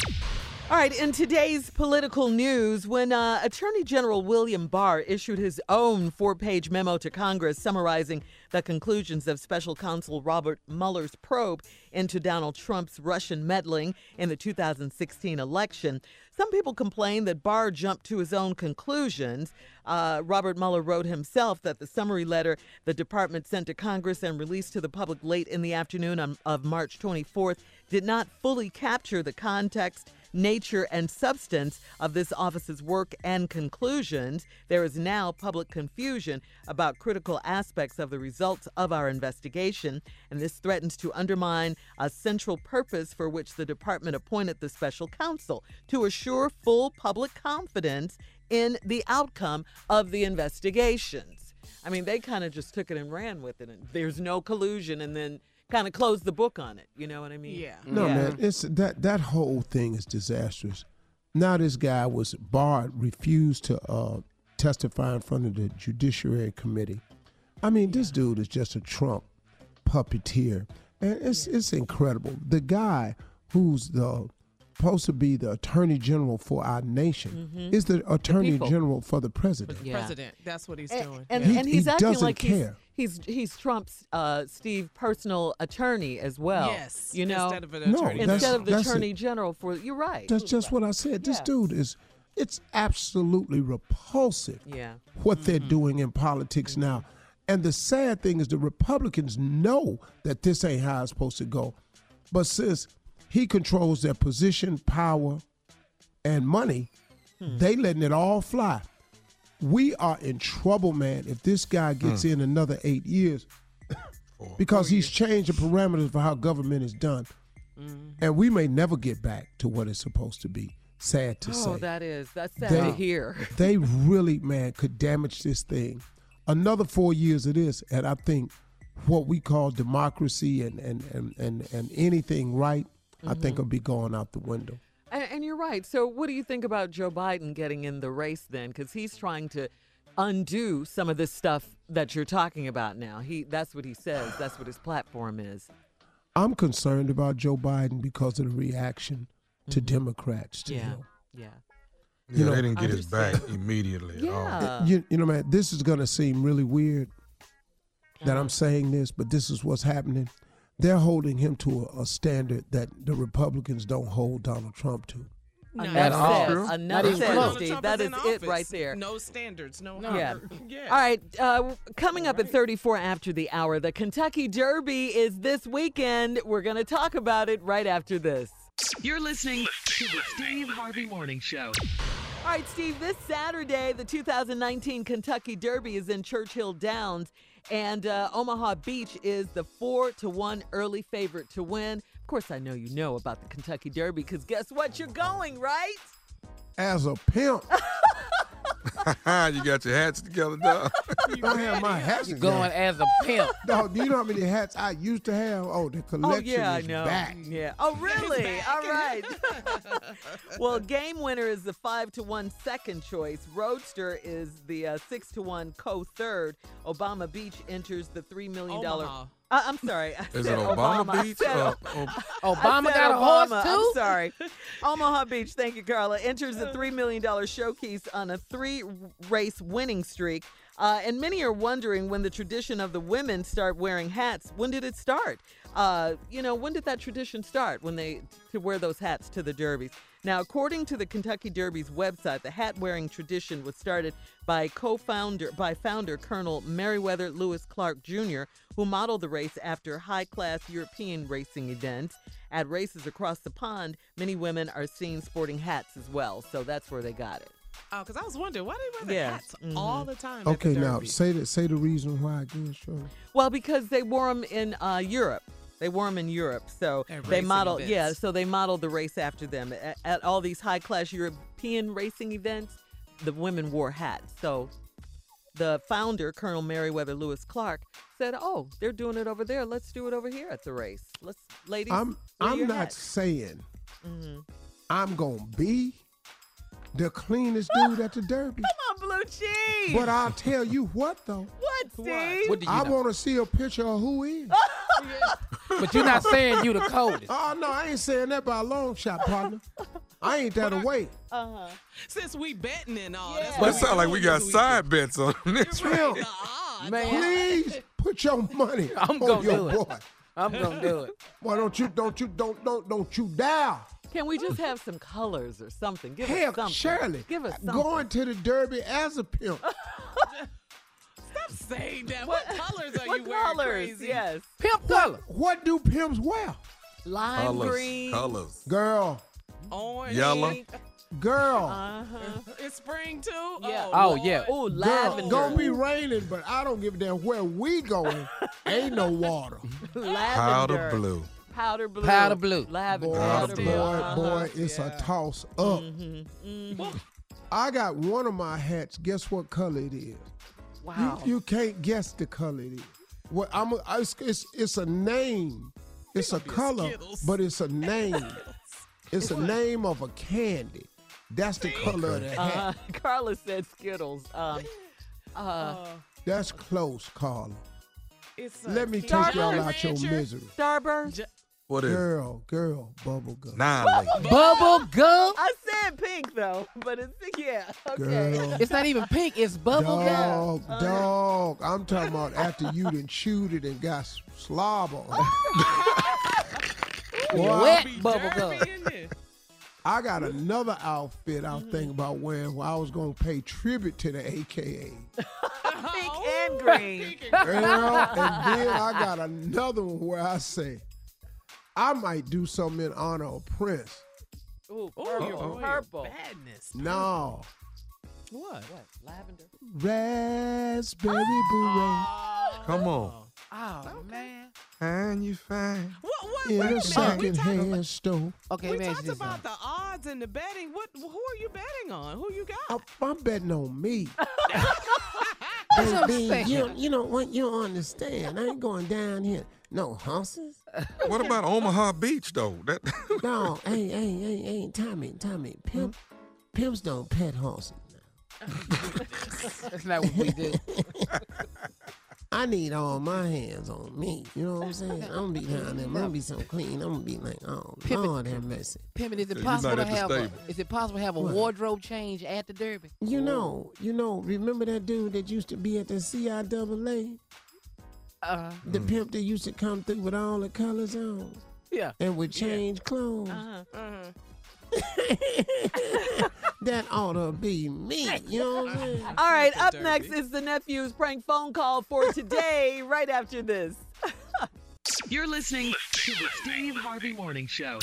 All right, in today's political news, when uh, Attorney General William Barr issued his own four page memo to Congress summarizing the conclusions of special counsel Robert Mueller's probe into Donald Trump's Russian meddling in the 2016 election, some people complained that Barr jumped to his own conclusions. Uh, Robert Mueller wrote himself that the summary letter the department sent to Congress and released to the public late in the afternoon on, of March 24th did not fully capture the context nature, and substance of this office's work and conclusions, there is now public confusion about critical aspects of the results of our investigation, and this threatens to undermine a central purpose for which the department appointed the special counsel to assure full public confidence in the outcome of the investigations. I mean, they kind of just took it and ran with it. And there's no collusion, and then kind of close the book on it. You know what I mean? Yeah. No, Yeah. man, it's that that whole thing is disastrous. Now this guy was barred, refused to uh, testify in front of the Judiciary Committee. I mean, this dude is just a Trump puppeteer, and it's it's incredible. The guy who's the supposed to be the Attorney General for our nation Mhm. is the Attorney people. General for the president. For the Yeah. President. That's what he's And, doing. and, He- and he acting doesn't like care. he's he's Trump's uh, Steve personal attorney as well. Yes, you know, instead of an No, attorney. instead of the that's it. attorney general for. You're right. That's just what I said. This Yeah. dude is it's absolutely repulsive. Yeah. what they're doing in politics now. And the sad thing is the Republicans know that this ain't how it's supposed to go. But since he controls their position, power, and money, hmm. they letting it all fly. We are in trouble, man, if this guy gets hmm. in another eight years. because he's changed the parameters for how government is done. Mm-hmm. And we may never get back to what it's supposed to be. Sad to oh, say Oh, that is that's sad they, to hear. they really, man, could damage this thing another four years of this, and I think what we call democracy and and and and, and anything right, I think will be going out the window. And, and you're right. So, what do you think about Joe Biden getting in the race then? Because he's trying to undo some of this stuff that you're talking about now. He that's what he says. That's what his platform is. I'm concerned about Joe Biden because of the reaction to Democrats. To Mm-hmm. Yeah, him. yeah. Yeah, You know- they didn't get his back immediately at all. Yeah. You, you know, man, this is going to seem really weird that Uh-huh. I'm saying this, but this is what's happening. They're holding him to a, a standard that the Republicans don't hold Donald Trump to. Enough At all. said. Not Enough even said, close. Steve. Trump That is is it right there. No standards, no. Yeah. yeah. All right. Uh, coming up at 34 after the hour, the Kentucky Derby is this weekend. We're going to talk about it right after this. You're listening to the Steve Harvey Morning Show. All right, Steve, this Saturday, the 2019 Kentucky Derby is in Churchill Downs, and uh, Omaha Beach is the four to one early favorite to win. Of course, I know you know about the Kentucky Derby because guess what? You're going, right? As a pimp, you got your hats together, dog. You don't have my hats You together. going as a pimp. Dog, do you know how many hats I used to have? Oh, the collection Oh yeah, I is know. back. Yeah. Oh really? All right. well, game winner is the five to one second choice. Roadster is the uh, six to one co third. Obama Beach enters the three million dollar. Omaha. Uh, I'm sorry. I Is it Obama, I Beach? said- or- or- Obama I said got a horse Obama. too. I'm sorry. Omaha Beach, thank you, Carla, enters the $3 million showcase on a three race winning streak. Uh, and many are wondering when the tradition of the women start wearing hats. When did it start? Uh, you know, when did that tradition start? When they to wear those hats to the derbies? Now, according to the Kentucky Derby's website, the hat wearing tradition was started by co-founder by founder Colonel Meriwether Lewis Clark Jr., who modeled the race after high-class European racing events. At races across the pond, many women are seen sporting hats as well, so that's where they got it. Oh, because I was wondering why they wear the Yeah. hats Mhm. all the time. at Okay, the now say the say the reason why again, Shirley. Well, because they wore them in uh, Europe. They wore them in Europe, so At they racing modeled. Yeah, so they modeled the race after them. At, at all these high-class European racing events, the women wore hats. So the founder, Colonel Meriwether Lewis Clark, said, "Oh, they're doing it over there. Let's do it over here at the race. Let's, ladies, I'm I'm not hats." saying Mhm. I'm gonna be the cleanest dude at the Derby. Come on, Blue Cheese. But I'll tell you what though. what, Steve? What do you I know? want to see a picture of who is. But you're not saying you the coldest. Oh no, I ain't saying that by a long shot, partner. I ain't that away. Uh-huh. Since we betting and all, Yeah. that's But it sounds like we got doing side bets on this. Pimp, The odds. Man, please put your money I'm on gonna your do it. boy. I'm gonna do it. Why don't you don't you don't don't don't you down? Can we just have some colors or something? Give Hell, us something. Shirley, Give us something. going to the Derby as a pimp. Stop saying that. What, colors are what you wearing? colors? Crazy? Yes. Pimp color. What do pimps wear? Lime Colors. green. Colors. Girl, Orange. Yellow. girl, Uh-huh. It's spring too. Yeah. Oh, Lord. yeah. Oh, girl. lavender. Gonna be raining, but I don't give a damn where we going. Ain't no water. lavender. Powder blue. Powder blue. Powder blue. Lavender. Boy, Powder boy, blue. boy, Uh-huh. it's Yeah. a toss up. Mhm, mhm. I got one of my hats. Guess what color it is? Wow. You, you can't guess the color it is. What I'm a, it's, it's it's a name. It's a be a color, Skittles. but it's a name. It's a name of a candy. That's the color of the hat. uh, Carla said Skittles. Um, uh, Uh, That's close, Carla. it's Let me Jolly take y'all out your misery. Starburst. What is it? Girl, girl, bubble gum. Nine Bubble gum. I said pink though, but it's pink, yeah. Okay. Girl. It's not even pink. It's bubble gum. Dog, Uh-huh. dog. I'm talking about after you done chewed it and got s- slob on it. Boy, Wet bubble gum. I got another outfit I was thinking about wearing where I was going to pay tribute to the AKA. Pink and. Pink and green. Girl, and then I got another one where I say, I might do something in honor of Prince. Ooh, Ooh, purple. boy, purple. Badness. No. What? What? Lavender. Raspberry ah. beret Come on. Oh man. And you find. What? What? in wait a a second talk- hand store. Okay, We talked about the odds and the betting. What? Who are you betting on? Who you got? I'm, I'm betting on me. That's what I'm saying. you, you know what? You don't understand. I ain't going down here. No horses. What about Omaha Beach though? That No, hey, hey, hey, hey, Tommy, Tommy, pimp, pimps don't pet horses. That's not what we do. I need all my hands on me. You know what I'm saying? I'm gonna be down there. I'm gonna be so clean. I'm gonna be like, oh Pimp it. Lord have mercy. Pimpin', is it possible to have a, is it possible to have a What? wardrobe change at the Derby? You know, you know. Remember that dude that used to be at the CIAA? Uh, The pimp that used to come through with all the colors on yeah. and would change clothes. Uh-huh. that ought to be me. You know what I'm saying? All right, up Derby. next is the nephew's prank phone call for today, right after this. You're listening to the Steve Harvey Morning Show.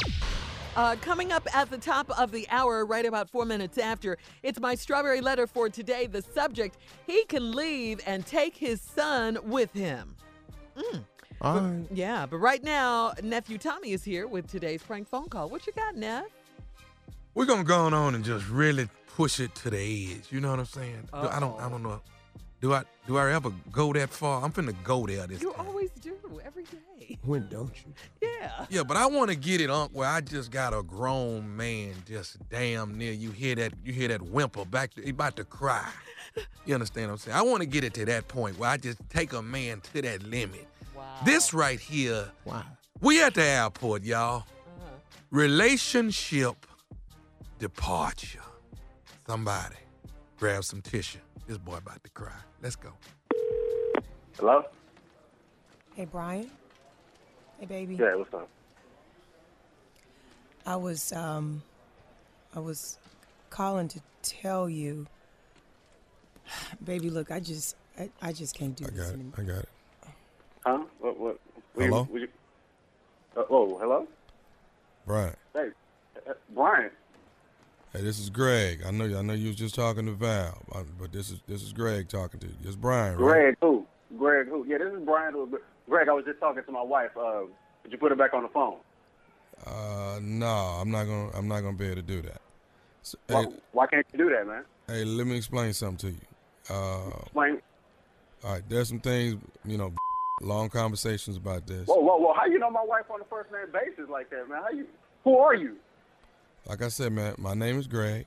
Uh, coming up at the top of the hour, right about four minutes after, it's my strawberry letter for today. The subject he can leave and take his son with him. Mm. All right. Yeah, but right now, nephew Tommy is here with today's prank phone call. What you got, Neff? we're gonna go on and just really push it to the edge. You know what I'm saying? Do- I don't. I don't know. Do I? Do I ever go that far? I'm finna go there this time. You time. always do every day. When don't you? Yeah. Yeah, but I want to get it on where I just got a grown man just damn near. You hear that? You hear that whimper back? To he about to cry. You understand what I'm saying? I want to get it to that point where I just take a man to that limit. Wow. This right here, Wow. we at the airport, y'all. Uh-huh. Relationship departure. Somebody grab some tissue. This boy about to cry. Let's go. Hello? Hey, Brian. Hey, baby. Yeah, what's up? I was um, I was calling to tell you, baby. Look, I just, I, I just can't do I this got it. anymore. I got it. Huh? What? What? what you- Hello? you- uh, oh, hello? Brian. Hey, uh, Brian. Hey, this is Greg. I know. I know you was just talking to Val, but this is this is Greg talking to you. It's Brian, right? Greg who? Greg who? Yeah, this is Brian. who- Greg, I was just talking to my wife. Uh, did you put her back on the phone? Uh, no, I'm not gonna. I'm not gonna be able to do that. So, Why, hey, why can't you do that, man? hey, let me explain something to you. Uh, Explain. all right, there's some things, you know, long conversations about this. Whoa, whoa, whoa! How you know my wife on a first name basis like that, man? How you? Who are you? Like I said, man, my name is Greg.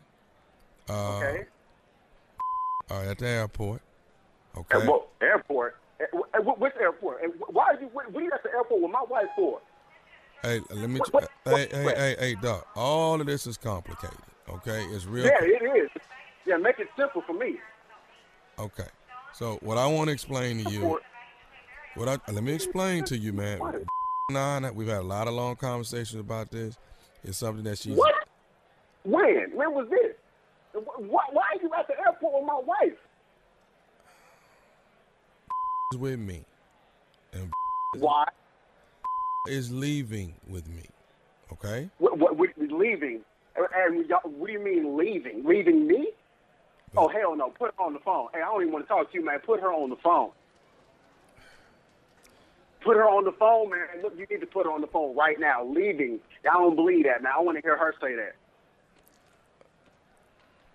Uh, Okay. All right, at the airport. At Okay. what airport? At, at, which airport? And why are you? What, what are you at the airport with my wife for? Hey, let me. What- what- hey, hey, hey, hey, Doc. All of this is complicated. Okay, it's real. Yeah, it is. Yeah, make it simple for me. Okay. So what I want to explain to you, what I let me explain to you, man. Nine, we've had a lot of long conversations about this. It's something that she's What? When? When was this? Why, why are you at the airport with my wife? Is with me, and Why? is leaving with me. Okay. What, what, what leaving? And- And y'all, what do you mean leaving? Leaving me? Oh hell no! Put her on the phone. Hey, I don't even want to talk to you, man. Put her on the phone. Put her on the phone, man. Look, you need to put her on the phone right now. Leaving. I don't believe that, man. I want to hear her say that.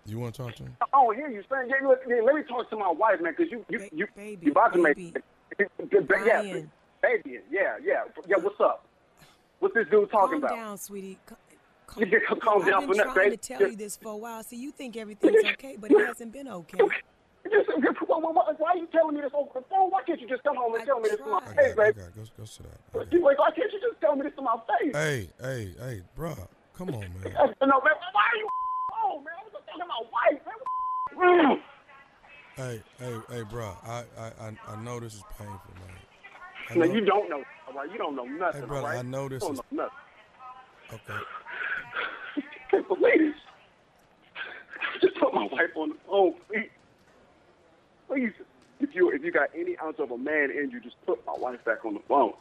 You want to talk to him? I don't hear you saying. Yeah, look, yeah, let me talk to my wife, man, because you, you, you, you about to baby. make. Yeah, Brian. baby. Yeah, yeah, yeah. What's up? What's this dude talking Calm about? down, sweetie. Ca- You get calm down I've for been nothing, trying baby. to tell you this for a while. See, you think everything's okay, but it hasn't been okay. Why, why, why are you telling me this over the phone? Why can't you just come home and tell me this to my face, got, I baby? Go, go sit down. You- Why can't you just tell me this to my face? Hey, hey, hey, bro, come on, man. No, man, why are you oh man? I was just talking about my wife, man. Hey, hey, hey, bro, I, I, I, I know this is painful, man. I No, know- you don't know, all right? You don't know nothing, Hey, brother, all right? I know this don't is- know nothing. Okay. Can't believe this. Just put my wife on the phone, please. Please, if you if you got any ounce of a man in you, just put my wife back on the phone.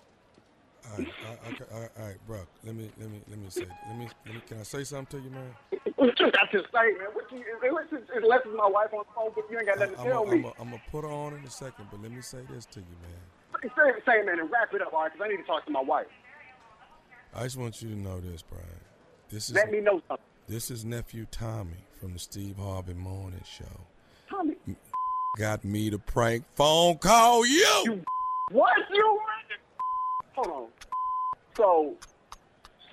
All right, I, okay, all right, all right, bro. Let me, let me, let me say, let me, let me. Can I say something to you, man? What you got to say, man? What you, unless, it's, unless it's my wife on the phone, but you ain't got nothing to I'm tell me. gonna put her on in a second, but let me say this to you, man. Say, say, man, and wrap it up, all right? Because I need to talk to my wife. I just want you to know this, Brian. This is Let me know something. this is nephew Tommy from the Steve Harvey Morning Show. Tommy. got me to prank phone call you. What you? Hold on. So,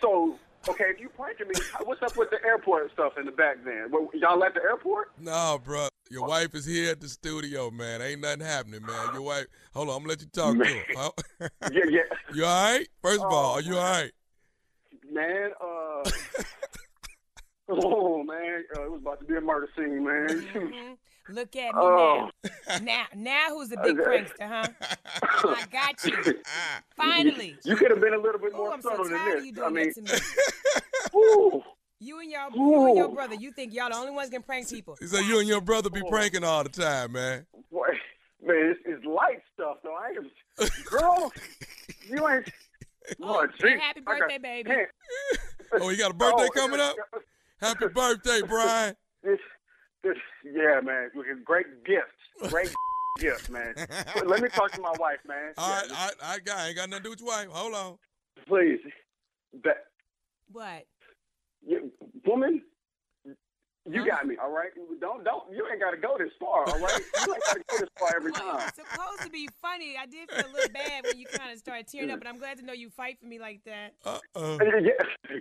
so okay, if you pranking me, what's up with the airport stuff in the back then? Y'all at the airport? No, bro. Your wife is here at the studio, man. Ain't nothing happening, man. Your wife. Hold on, I'm gonna let you talk to her. Yeah, yeah. You all right? First of all, Oh, are you all right? Man, uh, oh man, uh, it was about to be a murder scene, man. Mhm. Look at me Oh. now. Now, now who's the big prankster, huh? I got you. Finally. You could have been a little bit more I'm so subtle than this. you I mean, that to me. ooh, You and y'all, you and your brother, you think y'all the only ones can prank people. He said you and your brother be pranking all the time, man. boy, man, it's, it's light stuff though. I ain't, girl, you ain't. Lord, Say gee, happy I got birthday, baby. pants. Oh, you got a birthday Oh, coming up? Happy birthday, Brian. This, this, yeah, man. We can- Great gifts, great gifts, man. Let me talk to my wife, man. All right, I, I got, I ain't got nothing to do with your wife. Hold on. Please, that What? you, woman, you got me. All right, don't, don't. You ain't got to go this far. All right, you ain't got to go this far every Well, time. it's supposed to be funny. I did feel a little bad when you kind of started tearing up, but I'm glad to know you fight for me like that. Uh-uh. Yeah,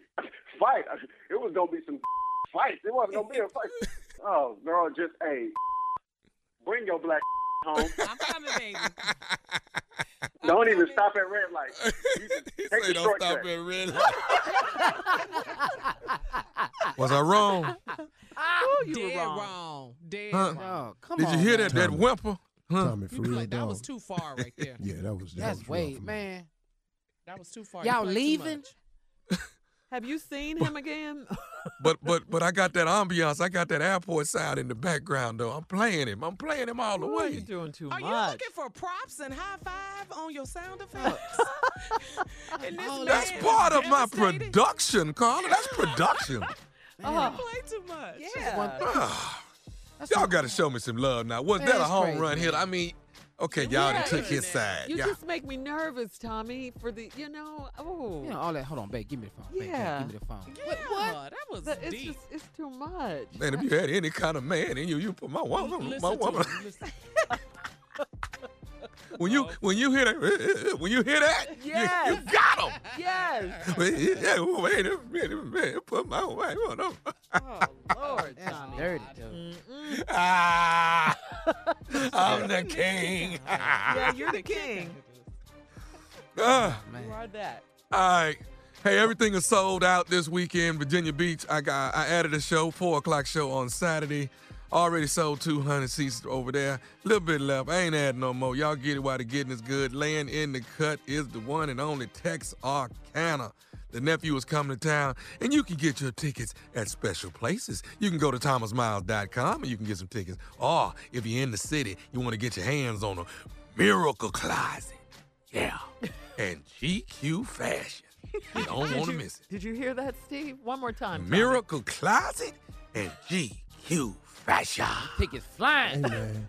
fight. It was gonna be some fights. It wasn't gonna be a fight. Oh, girl, just hey, bring your black home. I'm coming, baby. Don't even stop at red light. You He take say the don't short stop cut. at red light. Was I wrong? Oh, you Dead were wrong. wrong. Dead Huh? wrong. Oh, come Did on. you hear man. that? That whimper? Huh? Tommy, for You real, like, that was too far right there. Yeah, that was that That's was way, man. That was too far. You Y'all played too leaving? Much. Have you seen him again? But but but I got that ambiance. I got that airport sound in the background though. I'm playing him. I'm playing him all the Ooh, way. You're doing too Are you looking for props and high five on your sound effects? Oh, That's part of my production, Carla. That's production. You Oh, play too much. yeah. Ah, That's y'all got to show me some love now. Was that a home crazy, run hit? I mean, okay, y'all Yeah, done took his man. side. You Yeah. just make me nervous, Tommy, for the, you know, oh. You know, all that. Hold on, babe. Give me the phone. Babe, babe, Yeah. give me the phone. Yeah, that was That- it's deep. just, it's too much. Man, if you had any kind of man in you, you put my woman, Listen my to woman. him, listen. When you when you hear that, when you hear that, you- Yes. you, got him. Yes. Yeah, wait a minute, man. Put my wife on him. Oh, Lord, That's Tommy. dirty, too. Mm-mm. Ah, I'm the king. Yeah, you're the king. Ah, You Man. are that. all right. Hey, everything is sold out this weekend. Virginia Beach. I got I added a show, four o'clock show on Saturday. Already sold 200 seats over there. A little bit left. I ain't adding no more. Y'all get it while the getting is good. Laying in the cut is the one and only Texarkana. The nephew is coming to town, and you can get your tickets at special places. You can go to thomasmiles.com and you can get some tickets. Or if you're in the city, you want to get your hands on a Miracle Closet. Yeah. And GQ Fashion. You don't want to miss it. Did you hear that, Steve? One more time. Tommy. Miracle Closet and GQ Fashion. Tickets Hey flying. man.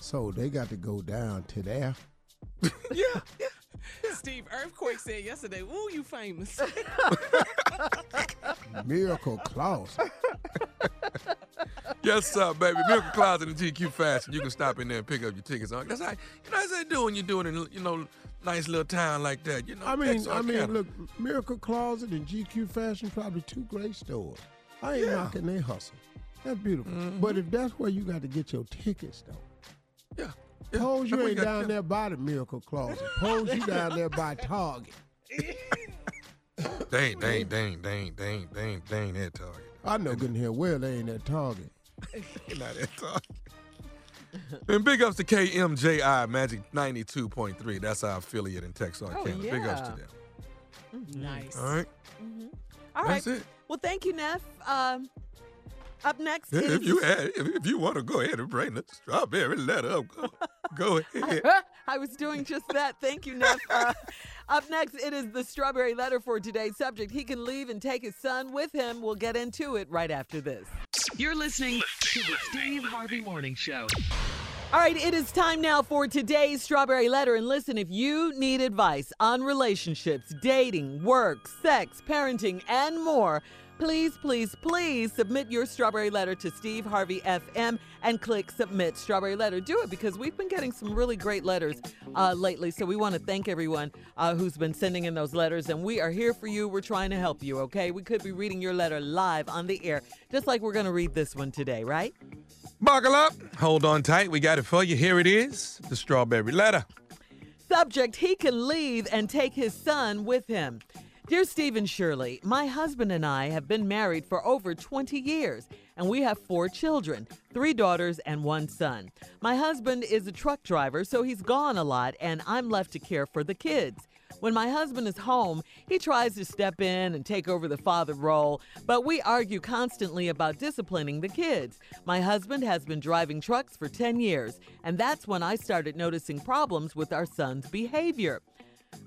so they got to go down to there. Yeah, yeah. Steve Earthquake said yesterday, "Ooh, you famous." Miracle Closet. Yes, sir, baby. Miracle Closet and GQ Fashion. You can stop in there and pick up your tickets. huh? That's how you know that's how they do when you're doing it in you know nice little town like that. You know. I mean, I mean, Arcana. look, Miracle Closet and GQ Fashion probably two great stores. I ain't knocking their hustle. That's beautiful. Mm-hmm. But if that's where you got to get your tickets, though. Yeah. yeah. Suppose you ain't got- down yeah. there by the Miracle Closet. Pose you down there by Target. dang, dang, dang, dang, dang, dang, dang, ain't, they ain't, they ain't, they ain't at Target. I know good and here well they ain't at Target. Not at Target. And big ups to KMJI Magic 92.3. That's our affiliate in Texarkana. Big ups to yeah. them. nice. All right. All right. That's it. Well, thank you, Neff. Um, up next is if you had, if, if you want to go ahead and bring the strawberry letter up, go, go ahead. I was doing just that. Thank you, Neff. Uh, up next, it is the strawberry letter for today's subject. He can leave and take his son with him. We'll get into it right after this. You're listening to the Steve Harvey Morning Show. All right, it is time now for today's strawberry letter. And listen, if you need advice on relationships, dating, work, sex, parenting, and more, Please, please, please submit your strawberry letter to Steve Harvey FM and click submit strawberry letter. Do it because we've been getting some really great letters uh, lately. So we want to thank everyone uh, who's been sending in those letters. And we are here for you. We're trying to help you, okay? We could be reading your letter live on the air, just like we're going to read this one today, right? Buckle up. Hold on tight. We got it for you. Here it is the strawberry letter. Subject He can leave and take his son with him. Dear Stephen Shirley, my husband and I have been married for over 20 years, and we have four children three daughters and one son. My husband is a truck driver, so he's gone a lot, and I'm left to care for the kids. When my husband is home, he tries to step in and take over the father role, but we argue constantly about disciplining the kids. My husband has been driving trucks for 10 years, and that's when I started noticing problems with our son's behavior.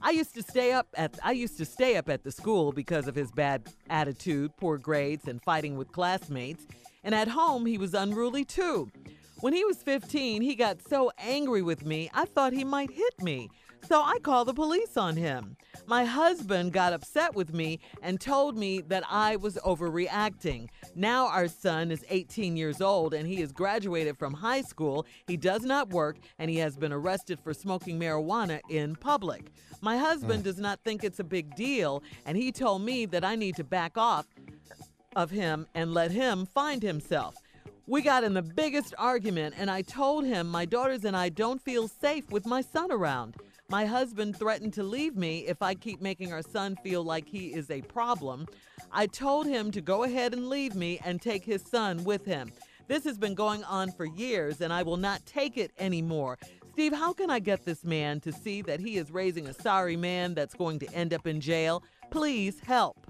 I used to stay up at I used to stay up at the school because of his bad attitude, poor grades, and fighting with classmates. And at home, he was unruly too. When he was 15, he got so angry with me, I thought he might hit me. So I called the police on him. My husband got upset with me and told me that I was overreacting. Now our son is 18 years old and he has graduated from high school. He does not work and he has been arrested for smoking marijuana in public. My husband mm. does not think it's a big deal and he told me that I need to back off of him and let him find himself. We got in the biggest argument, and I told him my daughters and I don't feel safe with my son around. My husband threatened to leave me if I keep making our son feel like he is a problem. I told him to go ahead and leave me and take his son with him. This has been going on for years, and I will not take it anymore. Steve, how can I get this man to see that he is raising a sorry man that's going to end up in jail? Please help.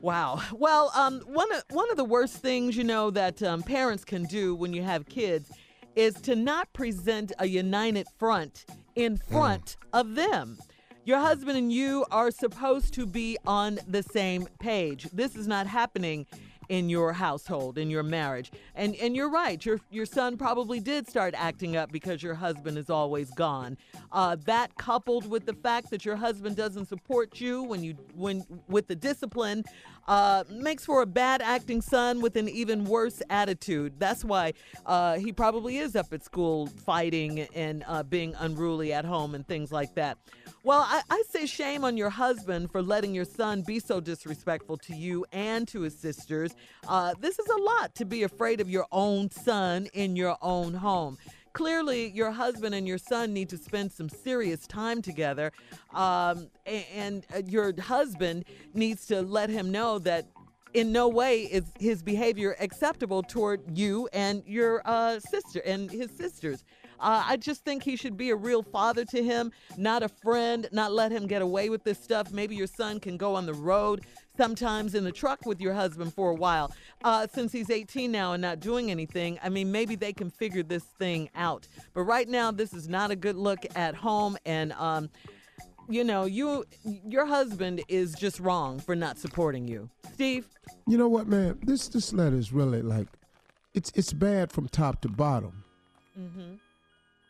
Wow. Well, um, one of one of the worst things you know that um, parents can do when you have kids is to not present a united front in front of them. Your husband and you are supposed to be on the same page. This is not happening in your household, in your marriage. And and you're right. Your your son probably did start acting up because your husband is always gone. Uh, that coupled with the fact that your husband doesn't support you when you when with the discipline uh, makes for a bad acting son with an even worse attitude. That's why uh, he probably is up at school fighting and uh, being unruly at home and things like that. Well, I, I say shame on your husband for letting your son be so disrespectful to you and to his sisters. Uh, this is a lot to be afraid of your own son in your own home. Clearly, your husband and your son need to spend some serious time together. Um, and uh, your husband needs to let him know that in no way is his behavior acceptable toward you and your uh, sister and his sisters. Uh, I just think he should be a real father to him, not a friend, not let him get away with this stuff. Maybe your son can go on the road sometimes in the truck with your husband for a while. Uh, since he's 18 now and not doing anything, I mean, maybe they can figure this thing out. But right now, this is not a good look at home. And, um, you know, you your husband is just wrong for not supporting you. Steve? You know what, man? This this letter is really like, it's it's bad from top to bottom. Mm-hmm.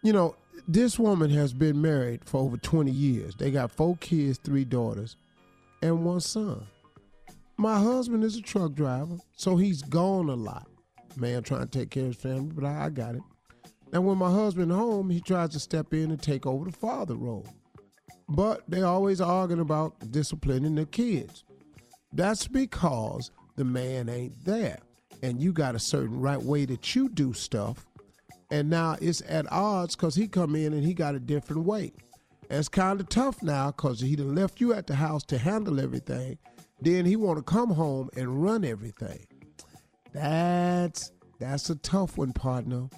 You know, this woman has been married for over 20 years. They got four kids, three daughters, and one son. My husband is a truck driver, so he's gone a lot. Man trying to take care of his family, but I, I got it. And when my husband home, he tries to step in and take over the father role. But they always arguing about disciplining the kids. That's because the man ain't there. And you got a certain right way that you do stuff. And now it's at odds because he come in and he got a different way. And it's kind of tough now because he done left you at the house to handle everything. Then he want to come home and run everything. That's that's a tough one, partner.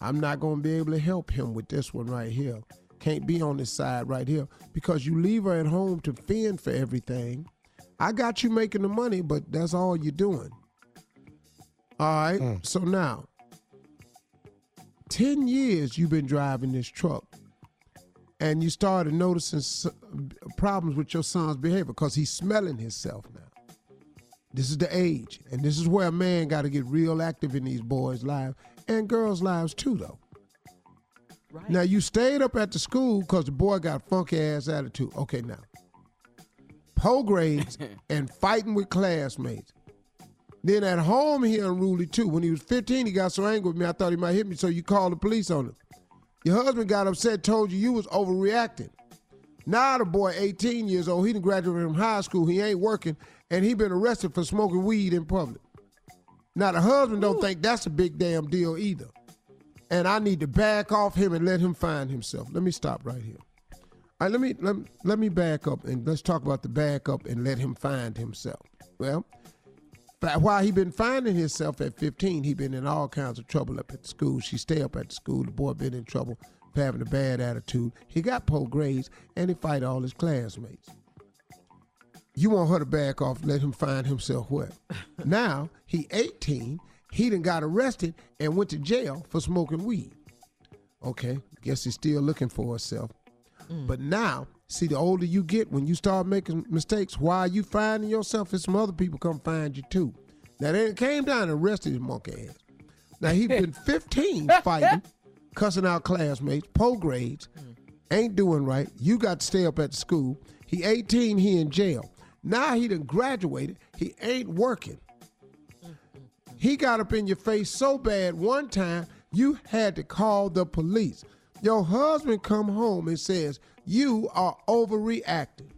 I'm not gonna be able to help him with this one right here. Can't be on this side right here because you leave her at home to fend for everything. I got you making the money, but that's all you're doing. All right. Mm. So now, 10 years you've been driving this truck and you started noticing problems with your son's behavior because he's smelling himself now. This is the age, and this is where a man got to get real active in these boys' lives and girls' lives too, though. Right. Now you stayed up at the school because the boy got funky ass attitude. Okay, now poor grades, and fighting with classmates. Then at home he unruly too. When he was 15, he got so angry with me, I thought he might hit me, so you called the police on him. Your husband got upset, told you you was overreacting. Now the boy, 18 years old, he done graduated from high school, he ain't working, and he been arrested for smoking weed in public. Now the husband don't think that's a big damn deal either. And I need to back off him and let him find himself. Let me stop right here. All right, let me let, let me back up and let's talk about the back up and let him find himself. Well, but while he been finding himself at 15, he been in all kinds of trouble up at the school. She stay up at the school. The boy been in trouble for having a bad attitude. He got poor grades and he fight all his classmates. You want her to back off, let him find himself what? now he 18. He done got arrested and went to jail for smoking weed. Okay, guess he's still looking for himself. Mm. But now, see, the older you get, when you start making mistakes, while you finding yourself, and some other people come find you too. Now they came down and arrested his monkey ass. Now he been 15 fighting, cussing out classmates, poor grades, hmm. ain't doing right. You got to stay up at the school. He 18, he in jail. Now he done graduated. He ain't working. Mm-hmm. He got up in your face so bad one time you had to call the police. Your husband come home and says you are overreacting.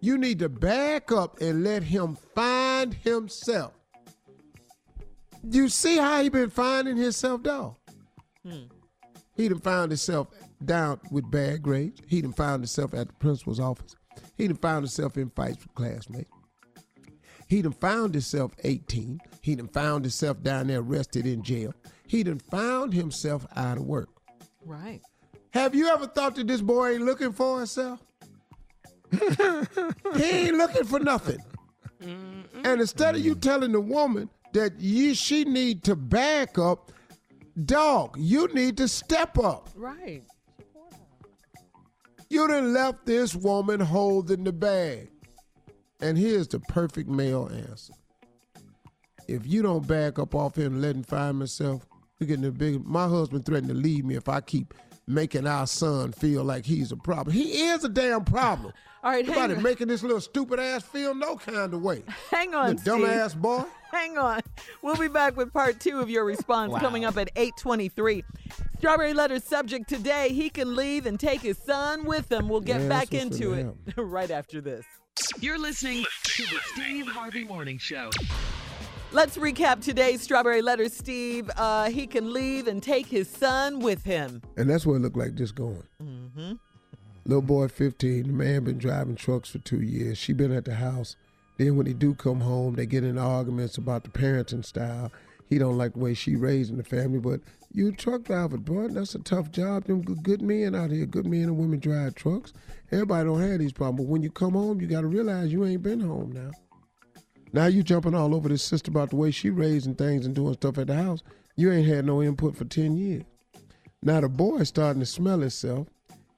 You need to back up and let him find himself. You see how he been finding himself, dog? Hmm. He done found himself down with bad grades. He done found himself at the principal's office. He done found himself in fights with classmates. He done found himself 18. He done found himself down there arrested in jail. He done found himself out of work. Right. Have you ever thought that this boy ain't looking for himself? he ain't looking for nothing. And instead of you telling the woman that you, she need to back up, dog, you need to step up. Right. You done left this woman holding the bag. And here's the perfect male answer. If you don't back up off him and let him find himself, you're getting a big. My husband threatened to leave me if I keep making our son feel like he's a problem. He is a damn problem. All right, hang Nobody on. making this little stupid ass feel no kind of way. Hang on, The dumb ass boy. Hang on. We'll be back with part two of your response Wow. coming up at 823. Strawberry letter subject today, he can leave and take his son with him. We'll get Yeah, back into it right after this. You're listening to the Steve Harvey Morning Show. Let's recap today's Strawberry letter, Steve. Uh, he can leave and take his son with him. And that's what it looked like just going. Mm-hmm. Little boy, 15. The man been driving trucks for two years. She been at the house. Then when he do come home, they get in arguments about the parenting style. He don't like the way she raising the family. But you a truck driver, boy. That's a tough job. Them good, good men out here, good men and women drive trucks. Everybody don't have these problems. But when you come home, you got to realize you ain't been home now. Now you jumping all over this sister about the way she raising things and doing stuff at the house. You ain't had no input for 10 years. Now the boy starting to smell himself.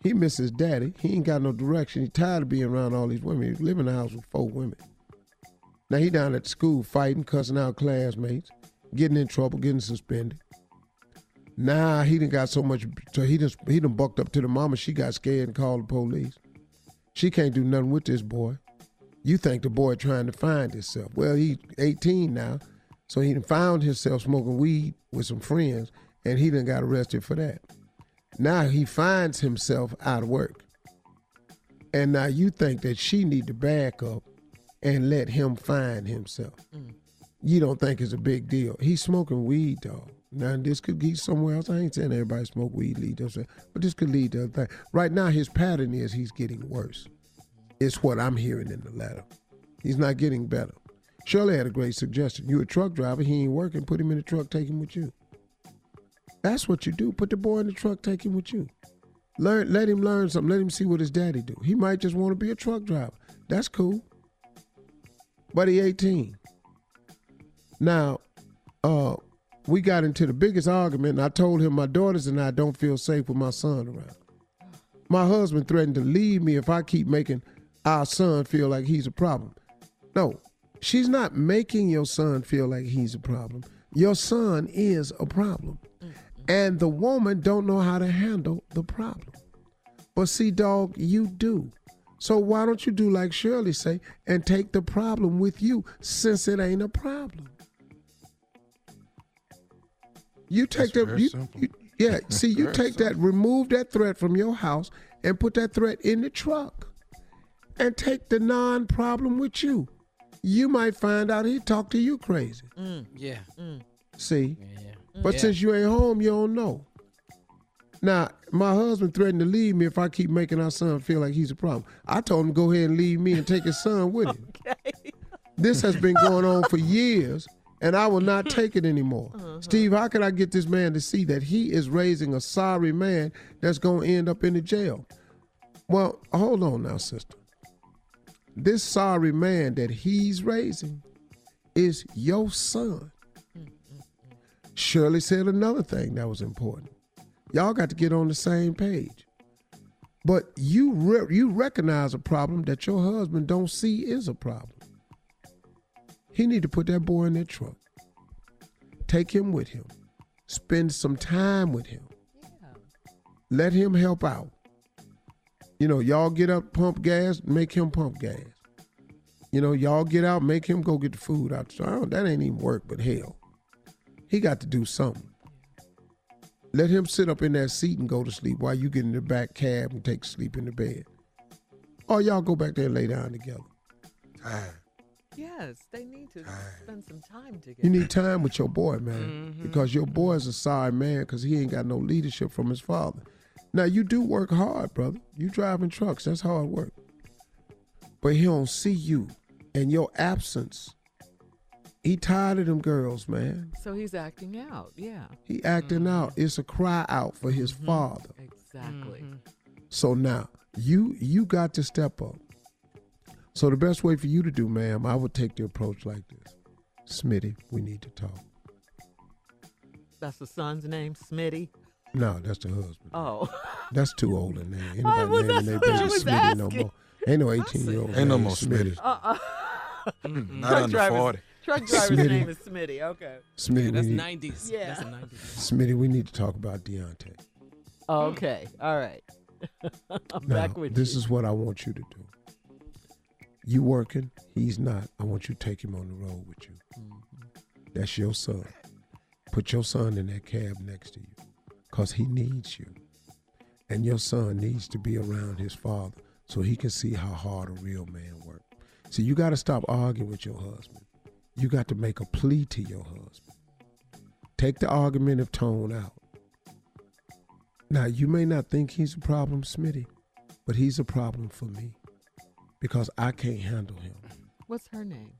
He misses daddy. He ain't got no direction. He tired of being around all these women. He living in a house with four women. Now he down at the school fighting, cussing out classmates, getting in trouble, getting suspended. Now he done got so much, so he just he done bucked up to the mama. She got scared and called the police. She can't do nothing with this boy. You think the boy trying to find himself. Well, he's 18 now, so he done found himself smoking weed with some friends, and he done got arrested for that. Now he finds himself out of work. And now you think that she need to back up and let him find himself. Mm. You don't think it's a big deal. He's smoking weed, dog. Now this could lead somewhere else. I ain't saying everybody smoke weed lead to but this could lead to other thing. Right now, his pattern is he's getting worse. It's what I'm hearing in the letter. He's not getting better. Shirley had a great suggestion. You a truck driver, he ain't working, put him in the truck, take him with you. That's what you do. Put the boy in the truck, take him with you. Learn let him learn something. Let him see what his daddy do. He might just want to be a truck driver. That's cool. But he 18. Now, uh, we got into the biggest argument, and I told him my daughters and I don't feel safe with my son around. My husband threatened to leave me if I keep making our son feel like he's a problem. No, she's not making your son feel like he's a problem. Your son is a problem. And the woman don't know how to handle the problem. But see, dog, you do. So why don't you do like Shirley say and take the problem with you since it ain't a problem? You take That's the you, you- yeah. See, you take that, remove that threat from your house and put that threat in the truck, and take the non-problem with you. You might find out he talked to you crazy. Mm, yeah. Mm. See, Yeah. Mm. but Yeah. since you ain't home, you don't know. Now, my husband threatened to leave me if I keep making our son feel like he's a problem. I told him to go ahead and leave me and take his son with him. okay. This has been going on for years, and I will not take it anymore. Uh-huh. Steve, how can I get this man to see that he is raising a sorry man that's going to end up in the jail? Well, hold on now, sister. This sorry man that he's raising is your son. Shirley said another thing that was important. Y'all got to get on the same page. But you re- you recognize a problem that your husband don't see is a problem. He need to put that boy in that truck. Take him with him. Spend some time with him. Let him help out. You know, y'all get up, pump gas, make him pump gas. You know, y'all get out, make him go get the food out. So I don't- that ain't even work, but hell. He got to do something. Let him sit up in that seat and go to sleep while you get in the back cab and take sleep in the bed. Or y'all go back there and lay down together. Yes, they need to spend some time together. You need time with your boy, man, mm-hmm. because your boy is a sorry man because he ain't got no leadership from his father. Now you do work hard, brother. You driving trucks, that's hard work. But he don't see you and your absence. He tired of them girls, man. So he's acting out. Yeah. He acting mm-hmm. out. It's a cry out for his mm-hmm. father. Exactly. Mm-hmm. So now you you got to step up. So the best way for you to do, ma'am, I would take the approach like this. Smitty, we need to talk. That's the son's name, Smitty. No, that's the husband. Oh. That's too old a name. Ain't I was- naming their that's what I baby was Smitty no more. Ain't no 18 year old. Ain't no more Smitty. Uh-uh. Not Truck under driver's- 40. Truck driver's Smitty. name is Smitty. Okay. Smitty, Yeah, that's need, 90s. Yeah. That's the 90s. Smitty, we need to talk about Deontay. Okay. All right. I'm Now, back with this you. is what I want you to do. You working? He's not. I want you to take him on the road with you. Mm-hmm. That's your son. Put your son in that cab next to you, cause he needs you, and your son needs to be around his father so he can see how hard a real man works. See, you got to stop arguing with your husband. You got to make a plea to your husband. Take the argumentative tone out. Now, you may not think he's a problem, Smitty, but he's a problem for me because I can't handle him. What's her name?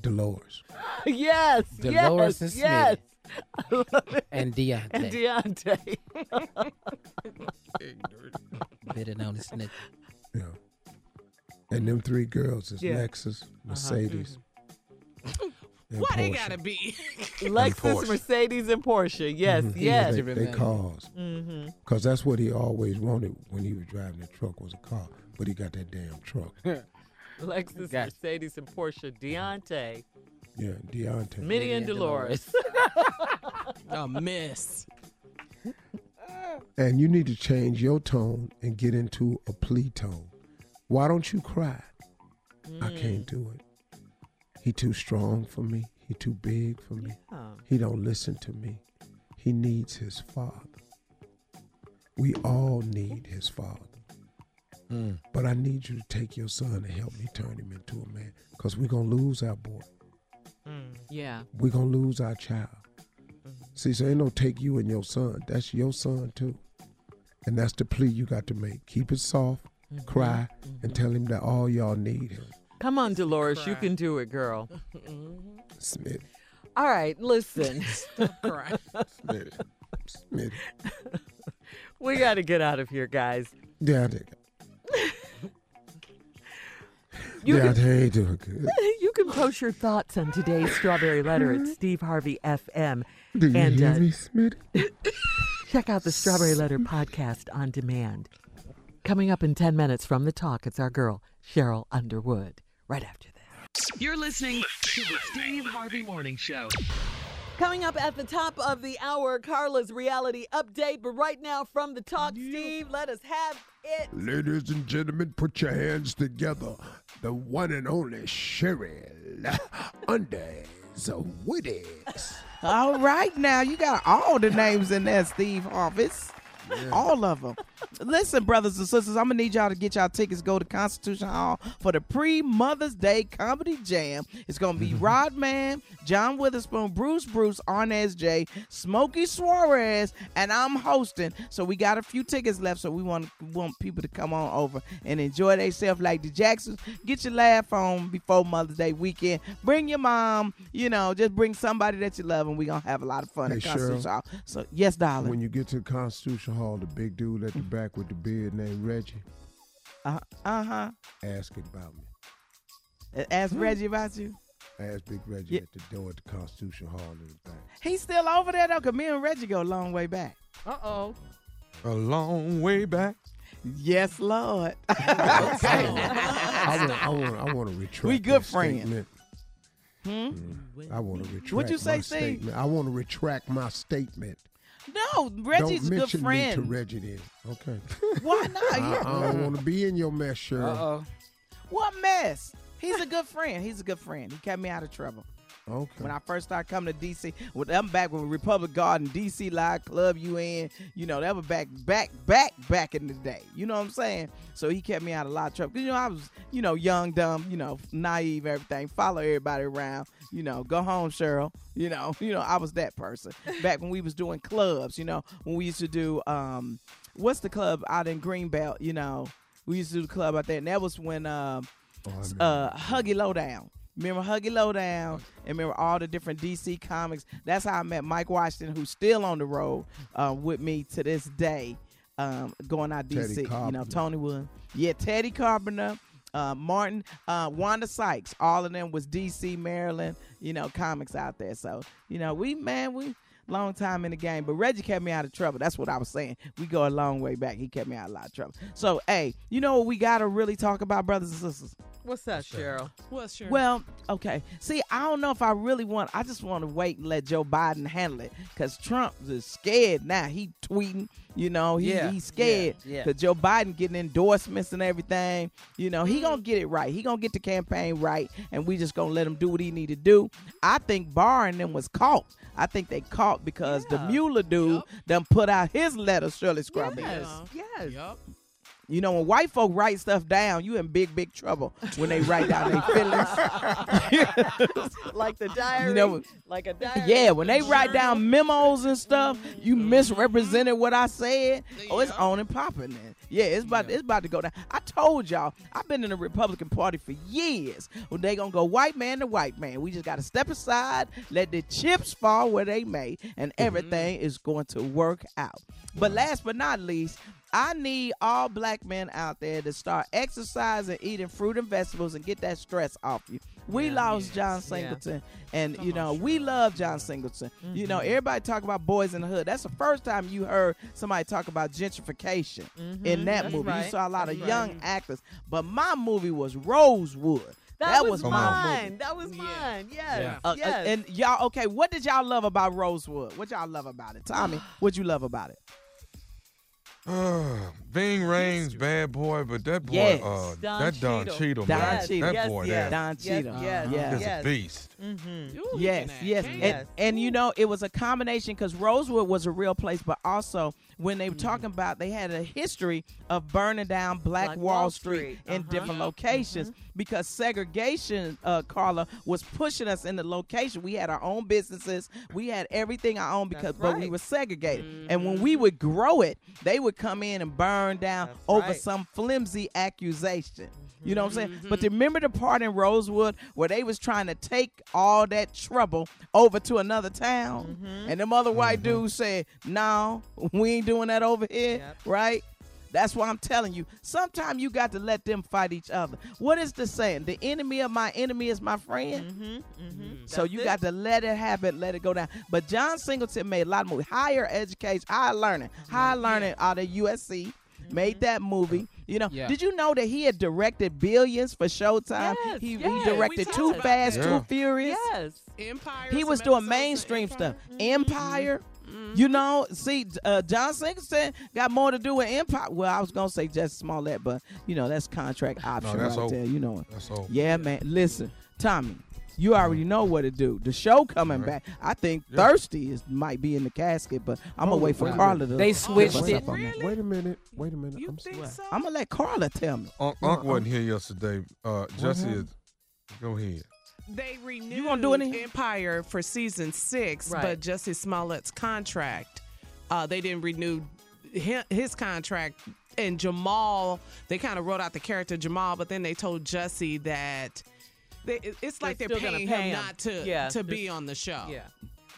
Dolores. yes. Dolores yes. and yes. I love it. And Deontay. And Deontay. Better known as Snitch. Yeah. And them three girls is Yeah. Uh-huh. Lexus, Mercedes. and Why they gotta be? Lexus, Porsche. Mercedes, and Porsche. Yes. Mhm. Yes. They, they cars. Mm-hmm. Because that's what he always wanted when he was driving the truck was a car. But he got that damn truck. Lexus, Mercedes, and Porsche. Deontay, Yeah, Deontay. Minnie, and and Dolores. A miss. And you need to change your tone and get into a plea tone. Why don't you cry? I Mm. can't do it. He too strong for me. He too big for me. Yeah. He don't listen to me. He needs his father. We all need his father. Mm. But I need you to take your son and help me turn him into a man. Because we're going to lose our boy. Yeah. We're going to lose our child. See, so ain't no take you and your son. That's your son too. And that's the plea you got to make. Keep it soft, cry, and tell him that all y'all need him. Come on, Dolores. You can do it, girl. Smith. All right. Listen. Cry. Smitty. Smith. we got to get out of here, guys. Yeah, I think. You yeah, can- they ain't doing good. You can post your thoughts on today's Strawberry Letter at Steve Harvey FM. Do you and hear uh, me, Smith? check out the Strawberry Letter podcast on demand. Coming up in 10 minutes from the talk, it's our girl, Sheryl Underwood. Right after this. You're listening to the Steve Harvey Morning Show. Coming up at the top of the hour, Carla's reality update. But right now, from the talk, Steve, let us have it. Ladies and gentlemen, put your hands together. The one and only Sheryl Undays Witties. All right, now you got all the names in there, Steve Harvest. All of them. Listen, brothers and sisters, I'm gonna need y'all to get y'all tickets. Go to Constitution Hall for the pre Mother's Day Comedy Jam. It's gonna be mm-hmm. Rodman, John Witherspoon, Bruce Bruce, Arnez J, Smokey Suarez, and I'm hosting. So we got a few tickets left. So we want want people to come on over and enjoy themselves like the Jacksons. Get your laugh on before Mother's Day weekend. Bring your mom. You know, just bring somebody that you love, and we gonna have a lot of fun Hey, at Constitution Sheryl. Hall. So yes, darling. When you get to Constitution Hall, the big dude at the back with the beard named Reggie, Uh huh. ask it about me. Ask Reggie about you. Ask Big Reggie at the door at the Constitution Hall in the back. He's still over there though, cause me and Reggie go a long way back. Uh oh. A long way back. Yes, Lord. I want, I want, I want to retract. We good friends. statement. Hmm? I want to retract. What'd you say, my Steve? statement. I want to retract my statement. No, Reggie's don't a mention good friend. me to Reggie then. Okay. Why not? I, I don't want to be in your mess, Sheryl. Uh-oh. What mess? He's a good friend. He's a good friend. He kept me out of trouble. Okay. When I first started coming to DC, with I'm back when Republic Garden, DC Live Club UN, you know, that was back, back, back, back in the day. You know what I'm saying? So he kept me out of a lot of trouble. 'Cause, you know, I was, you know, young, dumb, you know, naive, everything. Follow everybody around. You know, go home, Sheryl. You know, you know, I was that person back when we was doing clubs. You know, when we used to do, um, what's the club out in Greenbelt? You know, we used to do the club out there, and that was when, um, uh, Huggy Lowdown. Remember Huggy Lowdown and remember all the different DC comics. That's how I met Mike Washington, who's still on the road uh, with me to this day, um, going out Teddy DC. You know, Tony Wood. Yeah, Teddy Carpenter, uh, Martin, uh, Wanda Sykes. All of them was DC, Maryland, you know, comics out there. So, you know, we, man, we long time in the game. But Reggie kept me out of trouble. That's what I was saying. We go a long way back. He kept me out of a lot of trouble. So, hey, you know what we got to really talk about, brothers and sisters? What's that, Sheryl? What's your Well, okay. See, I don't know if I really want. I just want to wait and let Joe Biden handle it because Trump is scared now. He tweeting, you know, he, Yeah, he's scared yeah, yeah. because Joe Biden getting endorsements and everything. You know, he mm. gonna get it right. He gonna get the campaign right, and we just gonna let him do what he need to do. I think Barr and them was caught. I think they caught because the Mueller dude done put out his letter, Shirley Scrubby. Yes. Yes. Yup. You know, when white folk write stuff down, you in big, big trouble when they write down their feelings. like the diary. You know, like a diary. Yeah, when they write down memos and stuff, you mm-hmm. misrepresented what I said. Oh, it's on and popping then. Yeah, it's about it's about to go down. I told y'all, I've been in the Republican Party for years. When they gonna go white man to white man. We just gotta step aside, let the chips fall where they may, and mm-hmm. everything is going to work out. But last but not least, I need all black men out there to start exercising, eating fruit and vegetables, and get that stress off you. We lost John Singleton, and you know we love John Singleton. You know everybody talk about boys in the hood. That's the first time you heard somebody talk about gentrification in Mhm, that that's movie. You saw a lot of that's young right. acters, but my movie was Rosewood. That, was, my mine. movie. That was mine. Yes. Uh, uh, yes. and y'all, okay, what did y'all love about Rosewood? What y'all love about it? Tommy, what you love about it? Uh, Ving Rhames, bad boy, but that boy, Yes. uh, Don that Don Cheadle. Cheadle, Don man, Cheadle. that Yes, boy yes. there, Don Yes, Cheadle. yes, Yeah. is yes. a beast. Mm-hmm. Yes, yes, and, and you know it was a combination because Rosewood was a real place, but also when they were talking about they had a history of burning down Black, Black Wall, Wall Street, Street, in uh-huh. different locations because segregation, uh, Carla, was pushing us in the location. We had our own businesses, we had everything our own because, but we were segregated. And when we would grow it, they would come in and burn down over right. some flimsy accusation. You know what I'm saying? But remember the part in Rosewood where they was trying to take all that trouble over to another town, and them other white mm-hmm. dudes said, "No, we ain't doing that over here." Right? That's why I'm telling you. Sometimes you got to let them fight each other. What is the saying? The enemy of my enemy is my friend. Mm-hmm. mm-hmm. So you got to let it happen, let it go down. But John Singleton made a lot of movies. Higher education, higher learning, higher learning out of USC. Made that movie. You know, Yeah. did you know that he had directed Billions for Showtime? Yes, he, yes, he directed Too Fast, that. Too Furious. Yes. Empire. He was doing episodes of mainstream Empire. stuff. Empire. You know, see, uh, John Singleton got more to do with Empire. Well, I was gonna say Jussie Smollett, but you know that's contract option that's right over. there. You know, That's over. yeah, man. Listen, Tommy, you already know what to do. The show coming Right. back. I think Yeah. Thirsty is might be in the casket, but I'm gonna Hold wait for wait Carla to. They give switched us it. up on that. Wait a minute. Wait a minute. You I'm think so? I'm gonna let Carla tell me. Unc, No, Unc wasn't here yesterday. Uh, Jesse, is, go ahead. They renewed you gonna do anything? Empire for season six, Right. but Jussie Smollett's contract, uh, they didn't renew his contract. And Jamal, they kind of wrote out the character Jamal, but then they told Jussie that they, it's like They're they're, paying pay him him. not to Yeah, to be on the show. Yeah.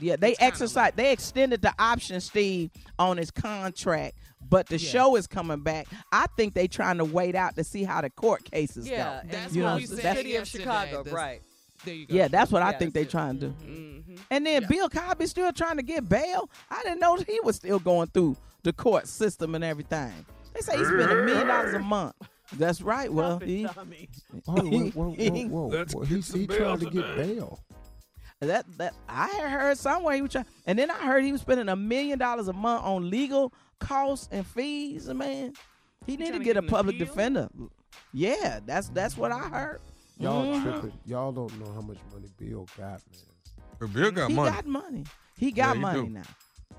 Yeah, they It's kinda exercise. They extended the option, Steve, on his contract, but the Yeah. show is coming back. I think they trying to wait out to see how the court cases Yeah. go. and That's You what know, we said that's- City of Chicago, this- right? There you go. Yeah, that's what I think they it- trying to do. Mhm. And then Yeah. Bill Cosby still trying to get bail. I didn't know he was still going through the court system and everything. They say he spent a million dollars a month. That's right. Well, he, Tommy. whoa, whoa, whoa, whoa, whoa. Let's well, he, some he bail trying to get today. bail. that that I had heard somewhere he was trying, and then I heard he was spending a million dollars a month on legal costs and fees. Man, he need to trying to get get a public appeal? defender. Yeah, that's that's what I heard. Y'all Mhm. tripping. Y'all don't know how much money Bill got, man. But Bill got he money. got money. He got he money do. now.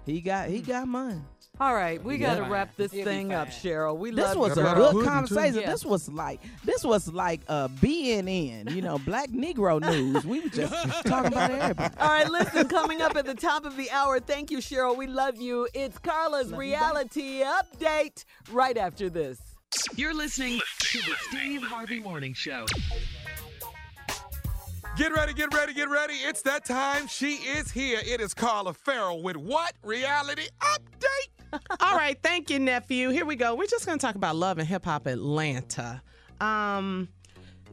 He got he got money. All right, we Yeah. got to wrap this He'll thing up. Sheryl. We This love was you. a Got good pudding, conversation. Yes. This was like this was like uh BNN, you know, Black Negro news. We were just talking about everybody. All right, listen, coming up at the top of the hour, thank you, Sheryl. We love you. It's Carla's reality update right after this. You're listening to the Steve Harvey Morning Show. Get ready, get ready, get ready. It's that time. She is here. It is Carla Ferrell with what? Reality update. All right, thank you, nephew. Here we go. We're just gonna talk about love and hip hop Atlanta. Um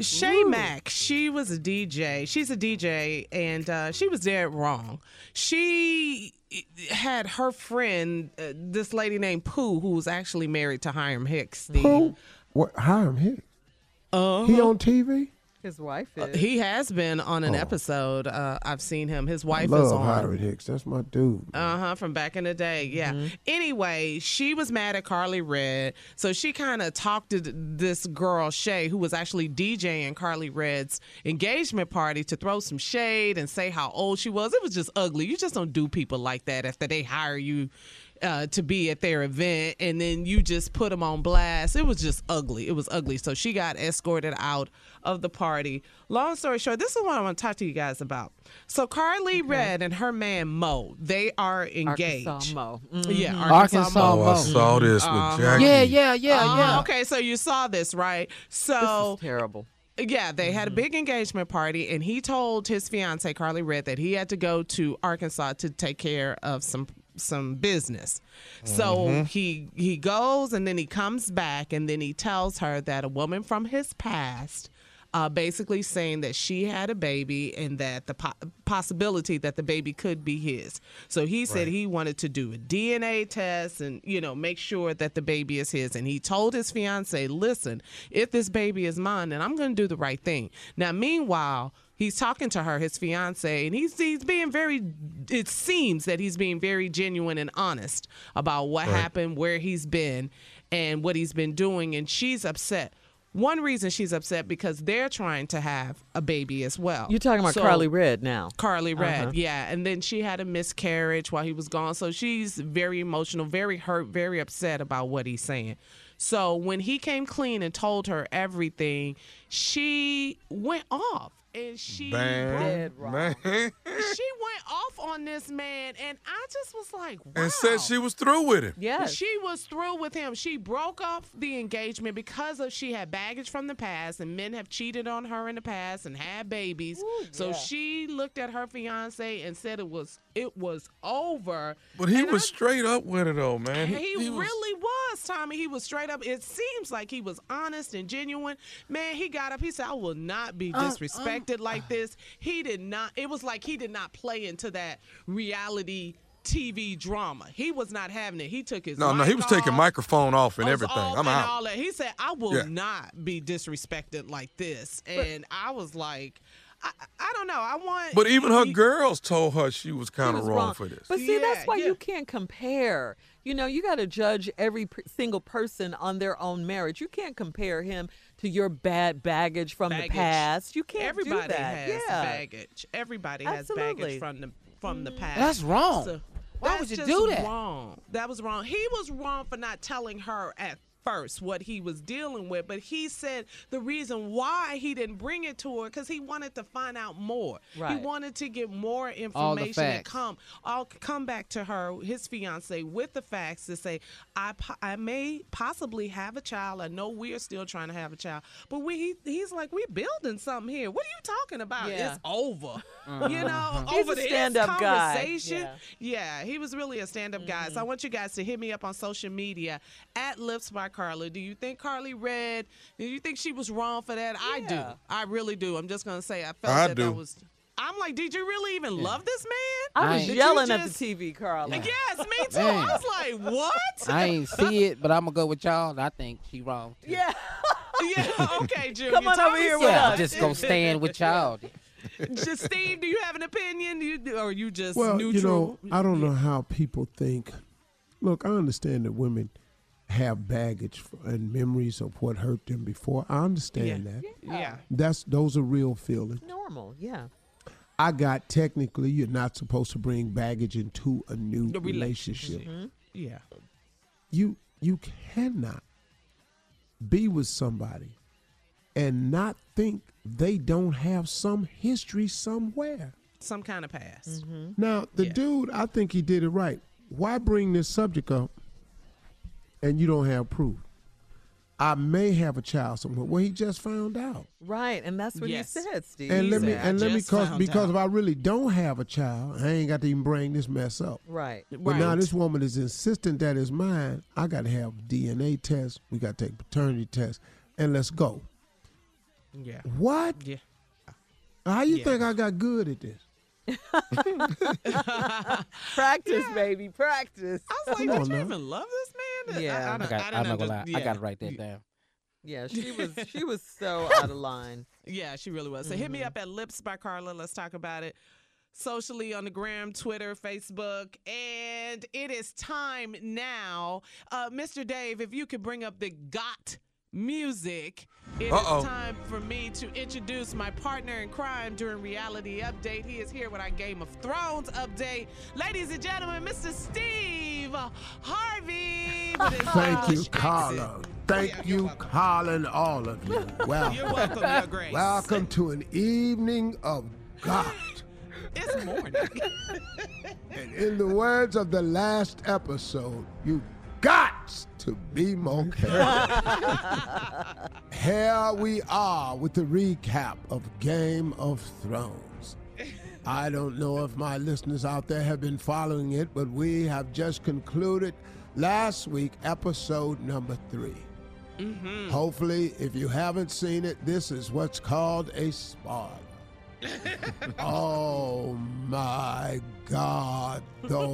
Shay Mack, she was a DJ. She's a DJ, and uh, she was dead wrong. She had her friend, uh, this lady named Pooh, who was actually married to Hiram Hicks. Who? What? Hiram Hicks. Uh-huh. He on TV? His wife Uh, he has been on an Oh. episode. Uh, I've seen him. His I wife love is on. Hiram Hicks. That's my dude. Uh huh. From back in the day, yeah. Anyway, she was mad at Karlie Redd, so she kind of talked to this girl Shay, who was actually DJing Karlie Redd's engagement party, to throw some shade and say how old she was. It was just ugly. You just don't do people like that after they hire you. Uh, to be at their event and then you just put them on blast. It was just ugly. It was ugly. So she got escorted out of the party. Long story short, this is what I want to talk to you guys about. So Karlie Redd and her man Mo, they are engaged. Arkansas Mo. Yeah, Mhm. Arkansas, Arkansas Mo. Oh, I saw this with Uh-huh. Jackie. Yeah, yeah, yeah, Uh-huh. yeah. Okay, so you saw this, right? This So is terrible. yeah, they had a big engagement party, and he told his fiance Karlie Redd that he had to go to Arkansas to take care of some some business. So he he goes, and then he comes back, and then he tells her that a woman from his past. Uh, basically saying that she had a baby and that the po- possibility that the baby could be his. So he said he wanted to do a DNA test and you know make sure that the baby is his. And he told his fiance, "Listen, if this baby is mine, then I'm going to do the right thing." Now, meanwhile, he's talking to her, his fiance, and he's he's being very. It seems that he's being very genuine and honest about what happened, where he's been, and what he's been doing, and she's upset. One reason she's upset because they're trying to have a baby as well. You're talking about So- Karlie Redd now. Karlie Redd, Uh-huh. yeah. And then she had a miscarriage while he was gone. So she's very emotional, very hurt, very upset about what he's saying. So when he came clean and told her everything, she went off. And she Bang, Dead man. she went off on this man, and I just was like, wow. and said she was through with him. Yeah, She was through with him. She broke off the engagement because of she had baggage from the past, and men have cheated on her in the past and had babies. so yeah. she looked at her fiance and said it was it was over. But he And was I- straight up with it, though, man. he, was- really was, Tommy. He was straight up. It seems like he was honest and genuine. Man, he got up. He said, I will not be disrespected like this. He did not. It was like he did not play into that reality TV drama. He was not having it. He took his No, no, he was taking microphone off and everything. off I'm and out. all that. He said, "I will Yeah. not be disrespected like this," and I was like, I, I don't know. I want. But even her he- girls told her she was kind of wrong, wrong. for this. But see, that's why yeah. you can't compare. You know, you got to judge every single person on their own marriage. You can't compare him to your bad baggage from Baggage. the past. You can't Everybody do that. has yeah. baggage. Everybody has baggage from the from the mm. past. That's wrong. So Why that's would you just do that? That was wrong. That was wrong. He was wrong for not telling her at first what he was dealing with, but he said the reason why he didn't bring it to her because he wanted to find out more. Right. He wanted to get more the information and come, I'll come back to her, his fiance, with the facts to say, I, po- I may possibly have a child. I know we are still trying to have a child, but we he, he's like, we're building something here. What are you talking about? Yeah. It's over. Uh-huh. You know, He's over a this stand-up guy. conversation. Yeah. Yeah, he was really a stand-up guy. So I want you guys to hit me up on social media at Lips by Carla. Do you think Karlie Redd? Do you think she was wrong for that? I do. I really do. I'm just gonna say I felt I that do. that was. I'm like, did you really even love this man? I I was Did you yelling at just- the TV, Carla. Yes, me too. Man. I was like, what? I ain't see it, but I'm gonna go with y'all. I think she wrong. too. Yeah. yeah. Okay, Junior. Come on tell over me here with Yeah, us. I'm just gonna stand with y'all. Just Steve, do you have an opinion? You, or you just Well, neutral? you know, I don't know how people think. Look, I understand that women have baggage f- and memories of what hurt them before. I understand that. Yeah. yeah. That's those are real feelings. Normal, yeah. I got technically you're not supposed to bring baggage into a new The relationship. relationship. Mm-hmm. Yeah. You you cannot be with somebody and not think they don't have some history somewhere. Some kind of past. Mm-hmm. Now, the Yeah. dude, I think he did it right. Why bring this subject up and you don't have proof? I may have a child somewhere. Well, he just found out. Right, and that's what Yes. you said, Steve. And let me said, "I and let me cause because out." if I really don't have a child, I ain't got to even bring this mess up. right. But now this woman is insistent that it's mine. I got to have DNA tests. We got to take paternity tests, and let's go. Yeah. What? Yeah. How you Yeah. think I got good at this? Practice, baby, practice. I was like, Come did on you now. even love this man? Yeah. I, I, I got, I I'm didn't gonna lie. under- I gotta write that down. Yeah, she was she was so out of line. Yeah, she really was. So hit me up at Lips by Carla. Let's talk about it socially on the gram, Twitter, Facebook. And it is time now. Uh, Mr. Dave, if you could bring up the GOT music. It is Uh-oh. time for me to introduce my partner in crime during Reality Update. He is here with our Game of Thrones update. Ladies and gentlemen, Mr. Steve Harvey. Thank you, English Carla. accent. Thank Yeah, you're you, welcome. Carla, and all of you. Well, You're welcome, Your Grace. welcome to an evening of God. It's morning. And in the words of the last episode, you got to be more careful. Here we are with the recap of Game of Thrones. I don't know if my listeners out there have been following it, but we have just concluded last week, episode number 3 mm-hmm. Hopefully, if you haven't seen it, this is what's called a spoiler. oh my God, the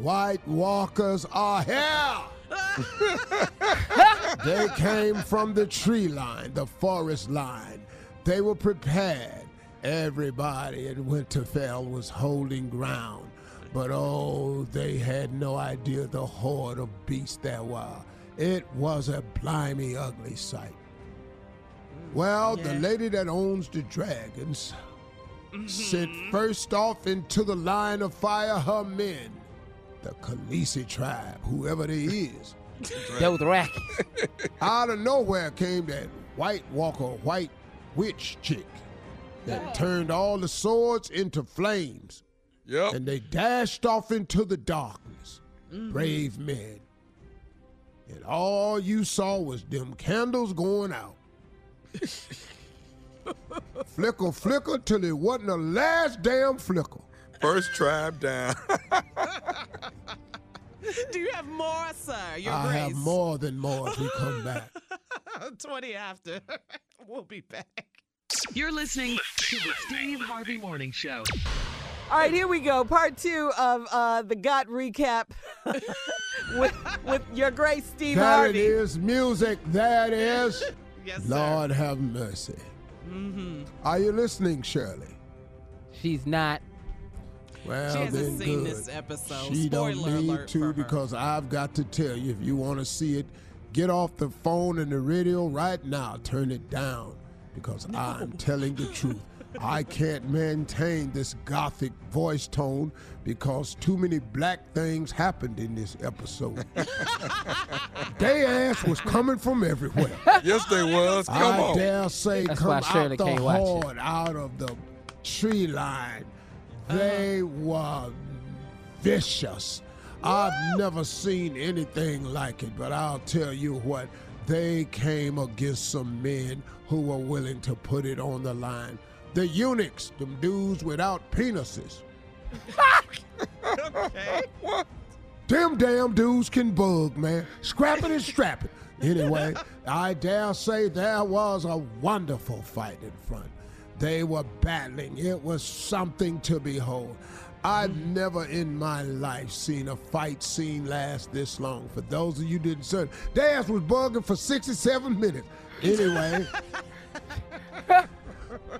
White Walkers are here! they came from the tree line, the forest line. They were prepared. Everybody in Winterfell was holding ground. But oh, they had no idea the horde of beasts there were. It was a blimey ugly sight. Well, the lady that owns the dragons sent mm-hmm. first off into the line of fire her men, the Khaleesi tribe, whoever they is. Dothraki. Out of nowhere came that White Walker, White Witch chick that turned all the swords into flames. Yep. And they dashed off into the darkness. Mm-hmm. Brave men. And all you saw was them candles going out. flicker, flicker till it wasn't the last damn flicker. First tribe down. Do you have more, sir? Your I grace. have more than more if we come back. 20 after. we'll be back. You're listening to the Steve Harvey Morning Show. All right, here we go. Part two of uh, the Got recap with with your great Steve There Harvey. it is, music. There it is. Yes, sir. Lord have mercy. Mm-hmm. Are you listening, Shirley? She's not. Well, She hasn't then seen good. this episode. She don't need alert to because I've got to tell you. If you want to see it, get off the phone and the radio right now. Turn it down because I'm telling the truth. I can't maintain this gothic voice tone because too many black things happened in this episode. they ass was coming from everywhere. Yes, they was. Come I on. dare say, That's come out Shirley the can't watch it. horde, out of the tree line. They uh-huh. were vicious. I've never seen anything like it, but I'll tell you what, they came against some men who were willing to put it on the line. The eunuchs, them dudes without penises. okay. Them damn dudes can bug, man. Scrapping and strapping. Anyway, I dare say there was a wonderful fight in front. They were battling. It was something to behold. I've mm-hmm. never in my life seen a fight scene last this long. For those of you didn't serve, ass was bugging for 67 minutes. Anyway,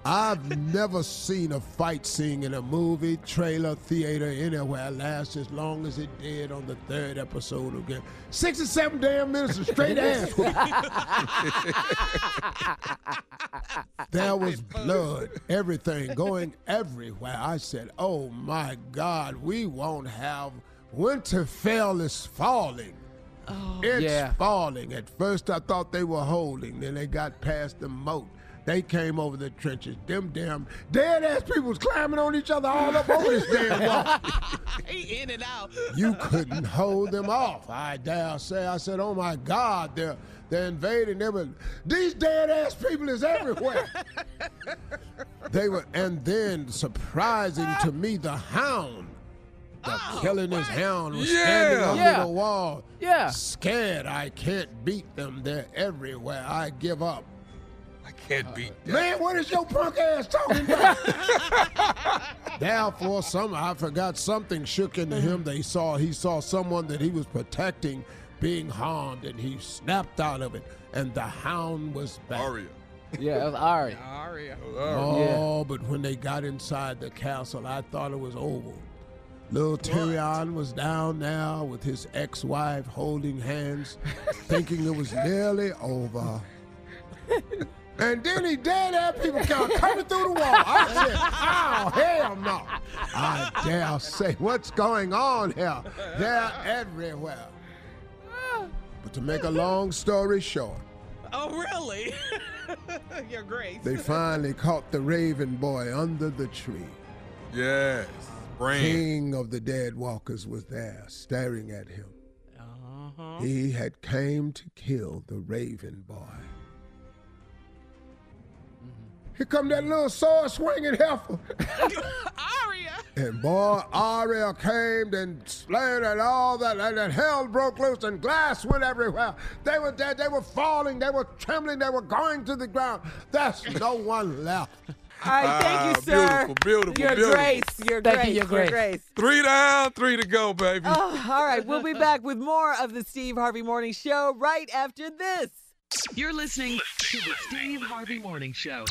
I've never seen a fight scene in a movie, trailer, theater, anywhere last as long as it did on the third episode of Game. Six or seven damn minutes of straight ass. whooping. there was blood, everything going everywhere. I said, oh my God, we won't have Winterfell is falling. Oh. It's Yeah. falling. At first, I thought they were holding. Then they got past the moat. They came over the trenches. Them damn dead ass people was climbing on each other all up over this damn wall. he in and out. You couldn't hold them off. I dare say. I said, "Oh my God, they're they're invading. They were these dead ass people is everywhere." they were, and then surprising to me, the hound. The oh, killing his hound was standing Yeah. under Yeah. the wall. Yeah. Scared I can't beat them. They're everywhere. I give up. I can't beat that. Man, what is your punk ass talking about? Therefore, some I forgot something shook into him. They saw he saw someone that he was protecting being harmed, and he snapped out of it. And the hound was back. Arya. Yeah, it was Ari. Arya. Oh, but when they got inside the castle, I thought it was over. Little Tyrion was down there with his ex-wife holding hands, thinking it was nearly over. And then he dead ass people come coming through the wall. I said, oh, hell no. I dare say, what's going on here? They're everywhere. But to make a long story short, Oh, really? Your grace. they finally caught the Raven boy under the tree. Yes. Bran. King of the Dead Walkers was there, staring at him. Uh-huh. He had came to kill the Raven boy. Here come that little sword swinging heifer. Arya. And boy, Arya came and slayed and all that, and then hell broke loose and glass went everywhere. They were dead, they were falling, they were trembling, they were going to the ground. There's no one left. All right, thank you, Ah, sir. beautiful, beautiful, Your beautiful. grace, your Thank you, grace, Your your grace. grace. Three down, three to go, baby. Oh, all right, we'll be back with more of the Steve Harvey Morning Show right after this. You're listening to the Steve Harvey Morning Show.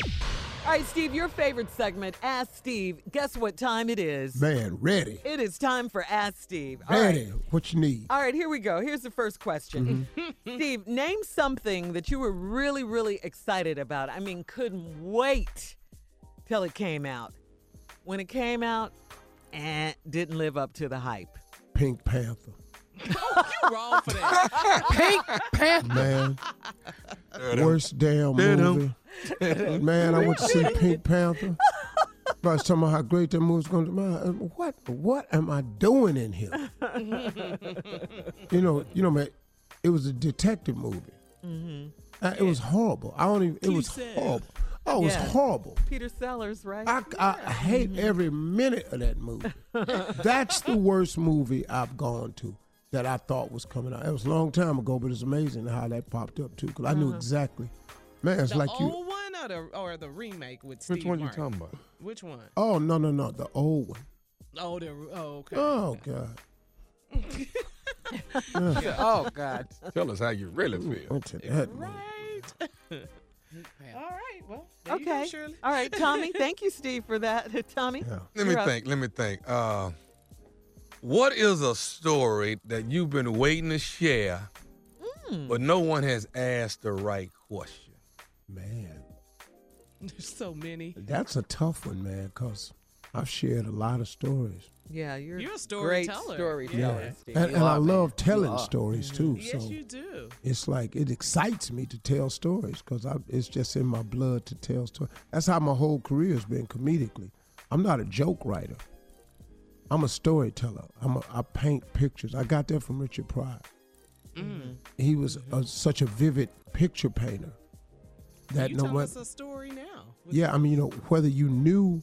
All right, Steve, your favorite segment, Ask Steve. Guess what time it is? Man, ready, It is time for Ask Steve. All right. ready. What you need? All right, here we go. Here's the first question. Steve, name something that you were really, really excited about. I mean, couldn't wait till it came out. When it came out, eh, didn't live up to the hype. Pink Panther. You wrong for that. Pink Panther. Man, worst damn movie. Man, I went to see Pink Panther. I was talking about how great that movie's going to be. Uh, what, what am I doing in here? you know, you know, man, it was a detective movie. Mm-hmm. Uh, it was horrible. I don't even. It was horrible. Oh, it was Yeah. horrible. Peter Sellers, right? I, I hate mm-hmm. every minute of that movie. That's the worst movie I've gone to that I thought was coming out. It was a long time ago, but it's amazing how that popped up too, because I knew uh-huh. exactly. Man, it's the like you. old one or the or the remake with Steve Which one you Martin? talking about? Which one? Oh no no no, the old one. Oh, they're oh okay. Oh God. oh God. Tell us how you really feel. Went to that. Right. All right. Well, there you go, Okay. Shirley. All right, Tommy. Thank you, Steve, for that. Tommy. Let me you're up. think. Let me think. Uh, what is a story that you've been waiting to share, Hmm. but no one has asked the right question? Man, There's so many. that's a tough one, man, because I've shared a lot of stories. Yeah, you're, You're a great storyteller. storyteller, Yeah. And, and I are, man. love telling stories too. Yes, so you do. it's like it excites me to tell stories because it's just in my blood to tell stories. That's how my whole career has been comedically. I'm not a joke writer. I'm a storyteller. I'm a, I paint pictures. I got that from Richard Pryor. Mm. He was a, such a vivid picture painter that you no tell us a story now. yeah, I mean, you know, whether you knew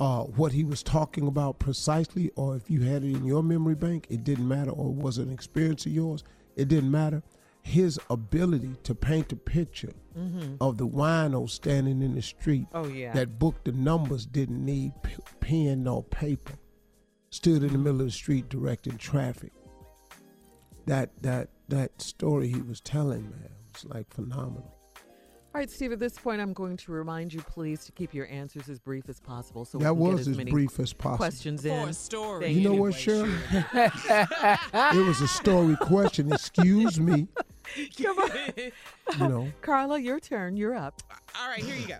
uh, what he was talking about precisely, or if you had it in your memory bank, it didn't matter, or it was an experience of yours, it didn't matter. His ability to paint a picture Mhm. of the wino standing in the street Oh, yeah. that book the numbers didn't need p- pen nor paper, stood in the middle of the street directing traffic. That that that story he was telling, man, was like phenomenal. All right, Steve, at this point, I'm going to remind you, please, to keep your answers as brief as possible. So we That can get was as as many brief as possible. Questions For in. a story. You know what, Shirley? it was a story question. Excuse me. Come on. You know. Carla, your turn. You're up. All right, here you go.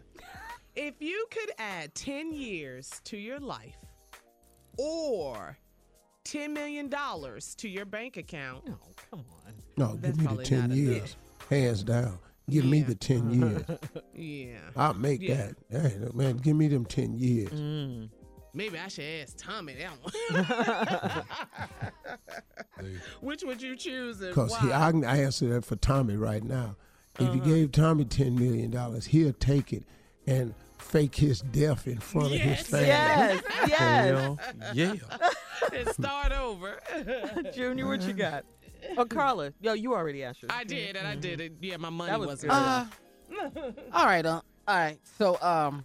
If you could add 10 years to your life or $10 million to your bank account. No, come on. No, That's give me the ten years. Hands down. Give me the ten years. Yeah. I'll make Yeah. that. Hey, look, man, give me them ten years. Mm. Maybe I should ask Tommy that one. Which would you choose Because why? I can answer that for Tommy right now. If Uh-huh. you gave Tommy ten million dollars, he'll take it and fake his death in front of his family. Yes, yes. Hell yeah. and start over. Junior, what you got? Oh, Carla. Yo, you already asked yours. I did, and I did it. Yeah, my money That was wasn't. good. Uh, all right, uh, all right. So, um,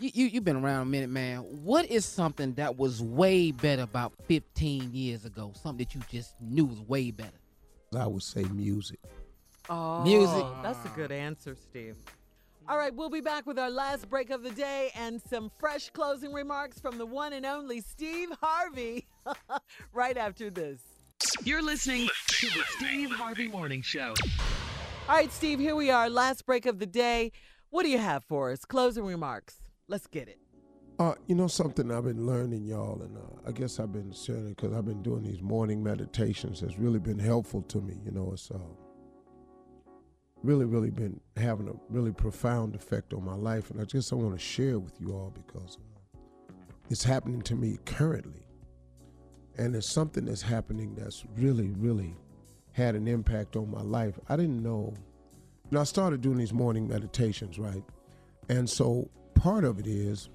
you you you've been around a minute, man. What is something that was way better about 15 years ago? Something that you just knew was way better. I would say music. Oh, Music. That's a good answer, Steve. All right, we'll be back with our last break of the day and some fresh closing remarks from the one and only Steve Harvey right after this. You're listening to the Steve Harvey Morning Show. All right, Steve, here we are. Last break of the day. What do you have for us? Closing remarks. Let's get it. Uh, you know something I've been learning, y'all, and uh, I guess I've been sharing because I've been doing these morning meditations. Has really been helpful to me. You know, it's uh, really, really been having a really profound effect on my life, and I just I want to share with you all because uh, it's happening to me currently, and it's something that's happening that's really, really had an impact on my life. I didn't know. Know, I started doing these morning meditations, right? And so part of it is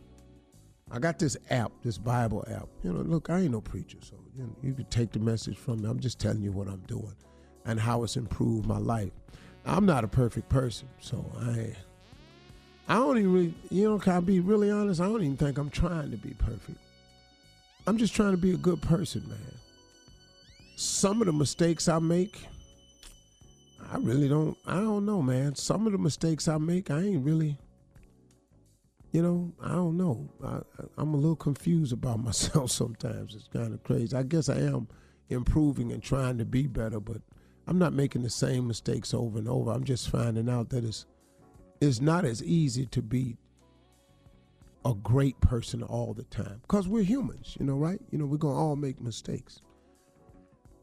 I got this app, this Bible app. You know, look, I ain't no preacher, so you, know, you could take the message from me. I'm just telling you what I'm doing and how it's improved my life. I'm not a perfect person, so I I don't even really, you know, can I be really honest? I don't even think I'm trying to be perfect. I'm just trying to be a good person, man. Some of the mistakes I make, I really don't, I don't know, man. Some of the mistakes I make, I ain't really, you know, I don't know. I, I'm a little confused about myself sometimes. It's kind of crazy. I guess I am improving and trying to be better, but I'm not making the same mistakes over and over. I'm just finding out that it's it's not as easy to be a great person all the time because we're humans, you know, right? You know, we're gonna all make mistakes.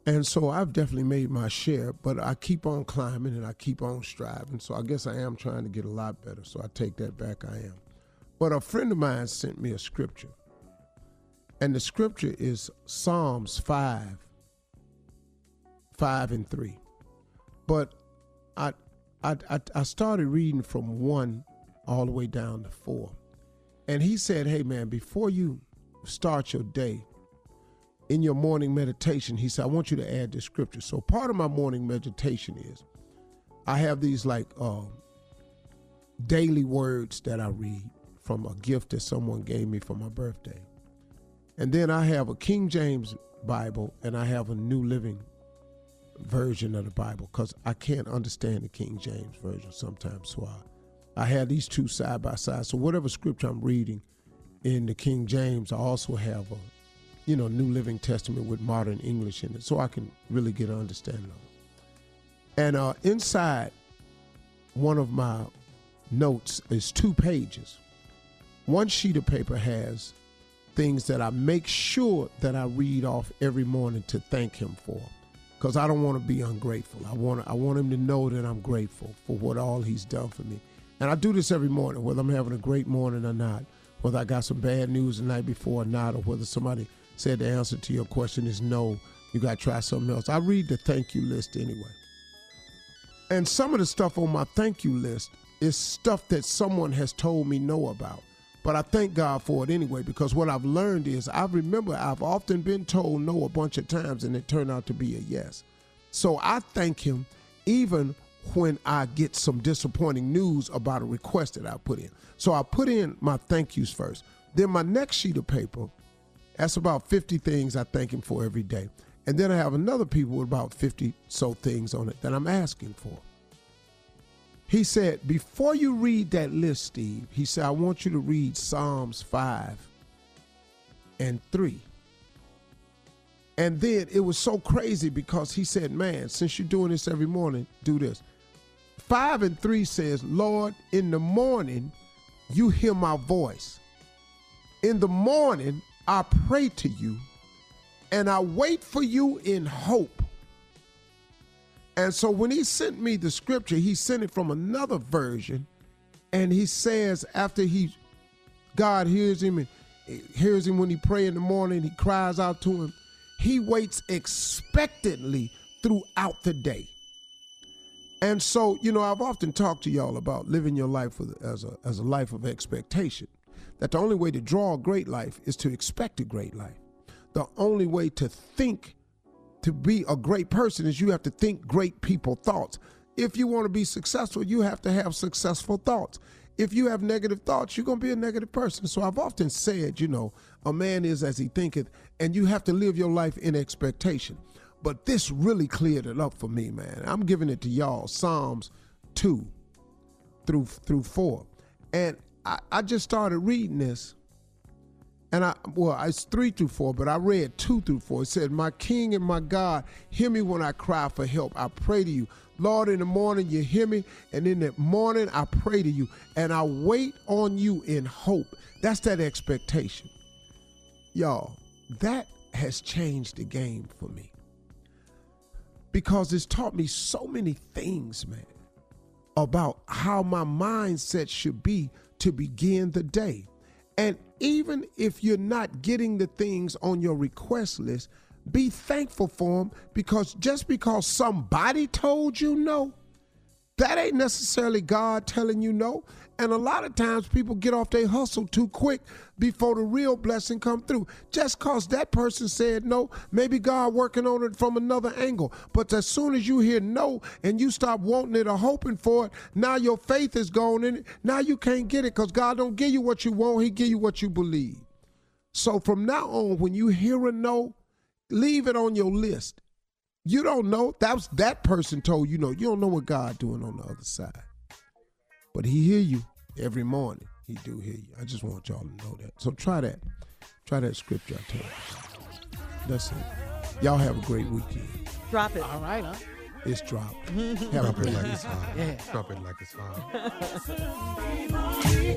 And so I've definitely made my share, but I keep on climbing and I keep on striving. So I guess I am trying to get a lot better. So I take that back. I am. But a friend of mine sent me a scripture. And the scripture is Psalms 5, 5 and 3. But I, I, I started reading from 1 all the way down to 4. And he said, hey, man, before you start your day, in your morning meditation, he said, I want you to add this scripture. So part of my morning meditation is I have these like uh, daily words that I read from a gift that someone gave me for my birthday. And then I have a King James Bible and I have a New Living version of the Bible because I can't understand the King James version sometimes. So I, I have these two side by side. So whatever scripture I'm reading in the King James, I also have a, you know, New Living Testament with modern English in it, so I can really get an understanding of it. And uh, inside one of my notes is two pages. One sheet of paper has things that I make sure that I read off every morning to thank him for. Because I don't want to be ungrateful. I want I want him to know that I'm grateful for what all he's done for me. And I do this every morning, whether I'm having a great morning or not, whether I got some bad news the night before or not, or whether somebody said the answer to your question is no, you got to try something else. I read the thank you list anyway. And some of the stuff on my thank you list is stuff that someone has told me no about. But I thank God for it anyway because what I've learned is I remember I've often been told no a bunch of times and it turned out to be a yes. So I thank Him even when I get some disappointing news about a request that I put in. So I put in my thank yous first. Then my next sheet of paper, that's about 50 things I thank Him for every day. And then I have another people with about 50 so things on it that I'm asking for. He said, before you read that list, Steve, he said, I want you to read Psalms 5 and 3. And then it was so crazy because he said, man, since you're doing this every morning, do this. 5 and 3 says, Lord, in the morning, you hear my voice. In the morning, I pray to you, and I wait for you in hope. And so when he sent me the scripture, he sent it from another version. And he says, after he, God hears him and hears him when he pray in the morning, he cries out to him. He waits expectantly throughout the day. And so, you know, I've often talked to y'all about living your life as, a, as a life of expectation. That the only way to draw a great life is to expect a great life. The only way to think to be a great person is you have to think great people thoughts. If you want to be successful, you have to have successful thoughts. If you have negative thoughts, you're going to be a negative person. So I've often said, you know, a man is as he thinketh, and you have to live your life in expectation. But this really cleared it up for me, man. I'm giving it to y'all. Psalms 2 through through 4. And I, I just started reading this and I well, it's three through four, but I read two through four. It said, My King and my God, hear me when I cry for help. I pray to you. Lord, in the morning you hear me, and in the morning I pray to you, and I wait on you in hope. That's that expectation. Y'all, that has changed the game for me. Because it's taught me so many things, man, about how my mindset should be to begin the day. And even if you're not getting the things on your request list, be thankful for them because just because somebody told you no, that ain't necessarily God telling you no. And a lot of times people get off their hustle too quick before the real blessing come through. Just cause that person said no, maybe God working on it from another angle. But as soon as you hear no and you stop wanting it or hoping for it, now your faith is gone in it. Now you can't get it because God don't give you what you want, He give you what you believe. So from now on, when you hear a no, leave it on your list. You don't know. That was that person told you no. You don't know what God doing on the other side. But he hear you every morning. He do hear you. I just want y'all to know that. So try that. Try that scripture I told you. That's it. Y'all have a great weekend. Drop it. All right, huh? It's dropped. Drop it like it's hot. Yeah. Drop it like it's hot.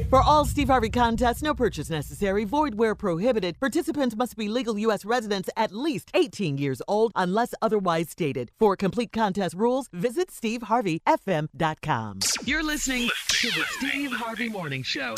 For all Steve Harvey contests, no purchase necessary, void where prohibited. Participants must be legal U.S. residents at least 18 years old unless otherwise stated. For complete contest rules, visit SteveHarveyFM.com. You're listening to the Steve Harvey Morning Show.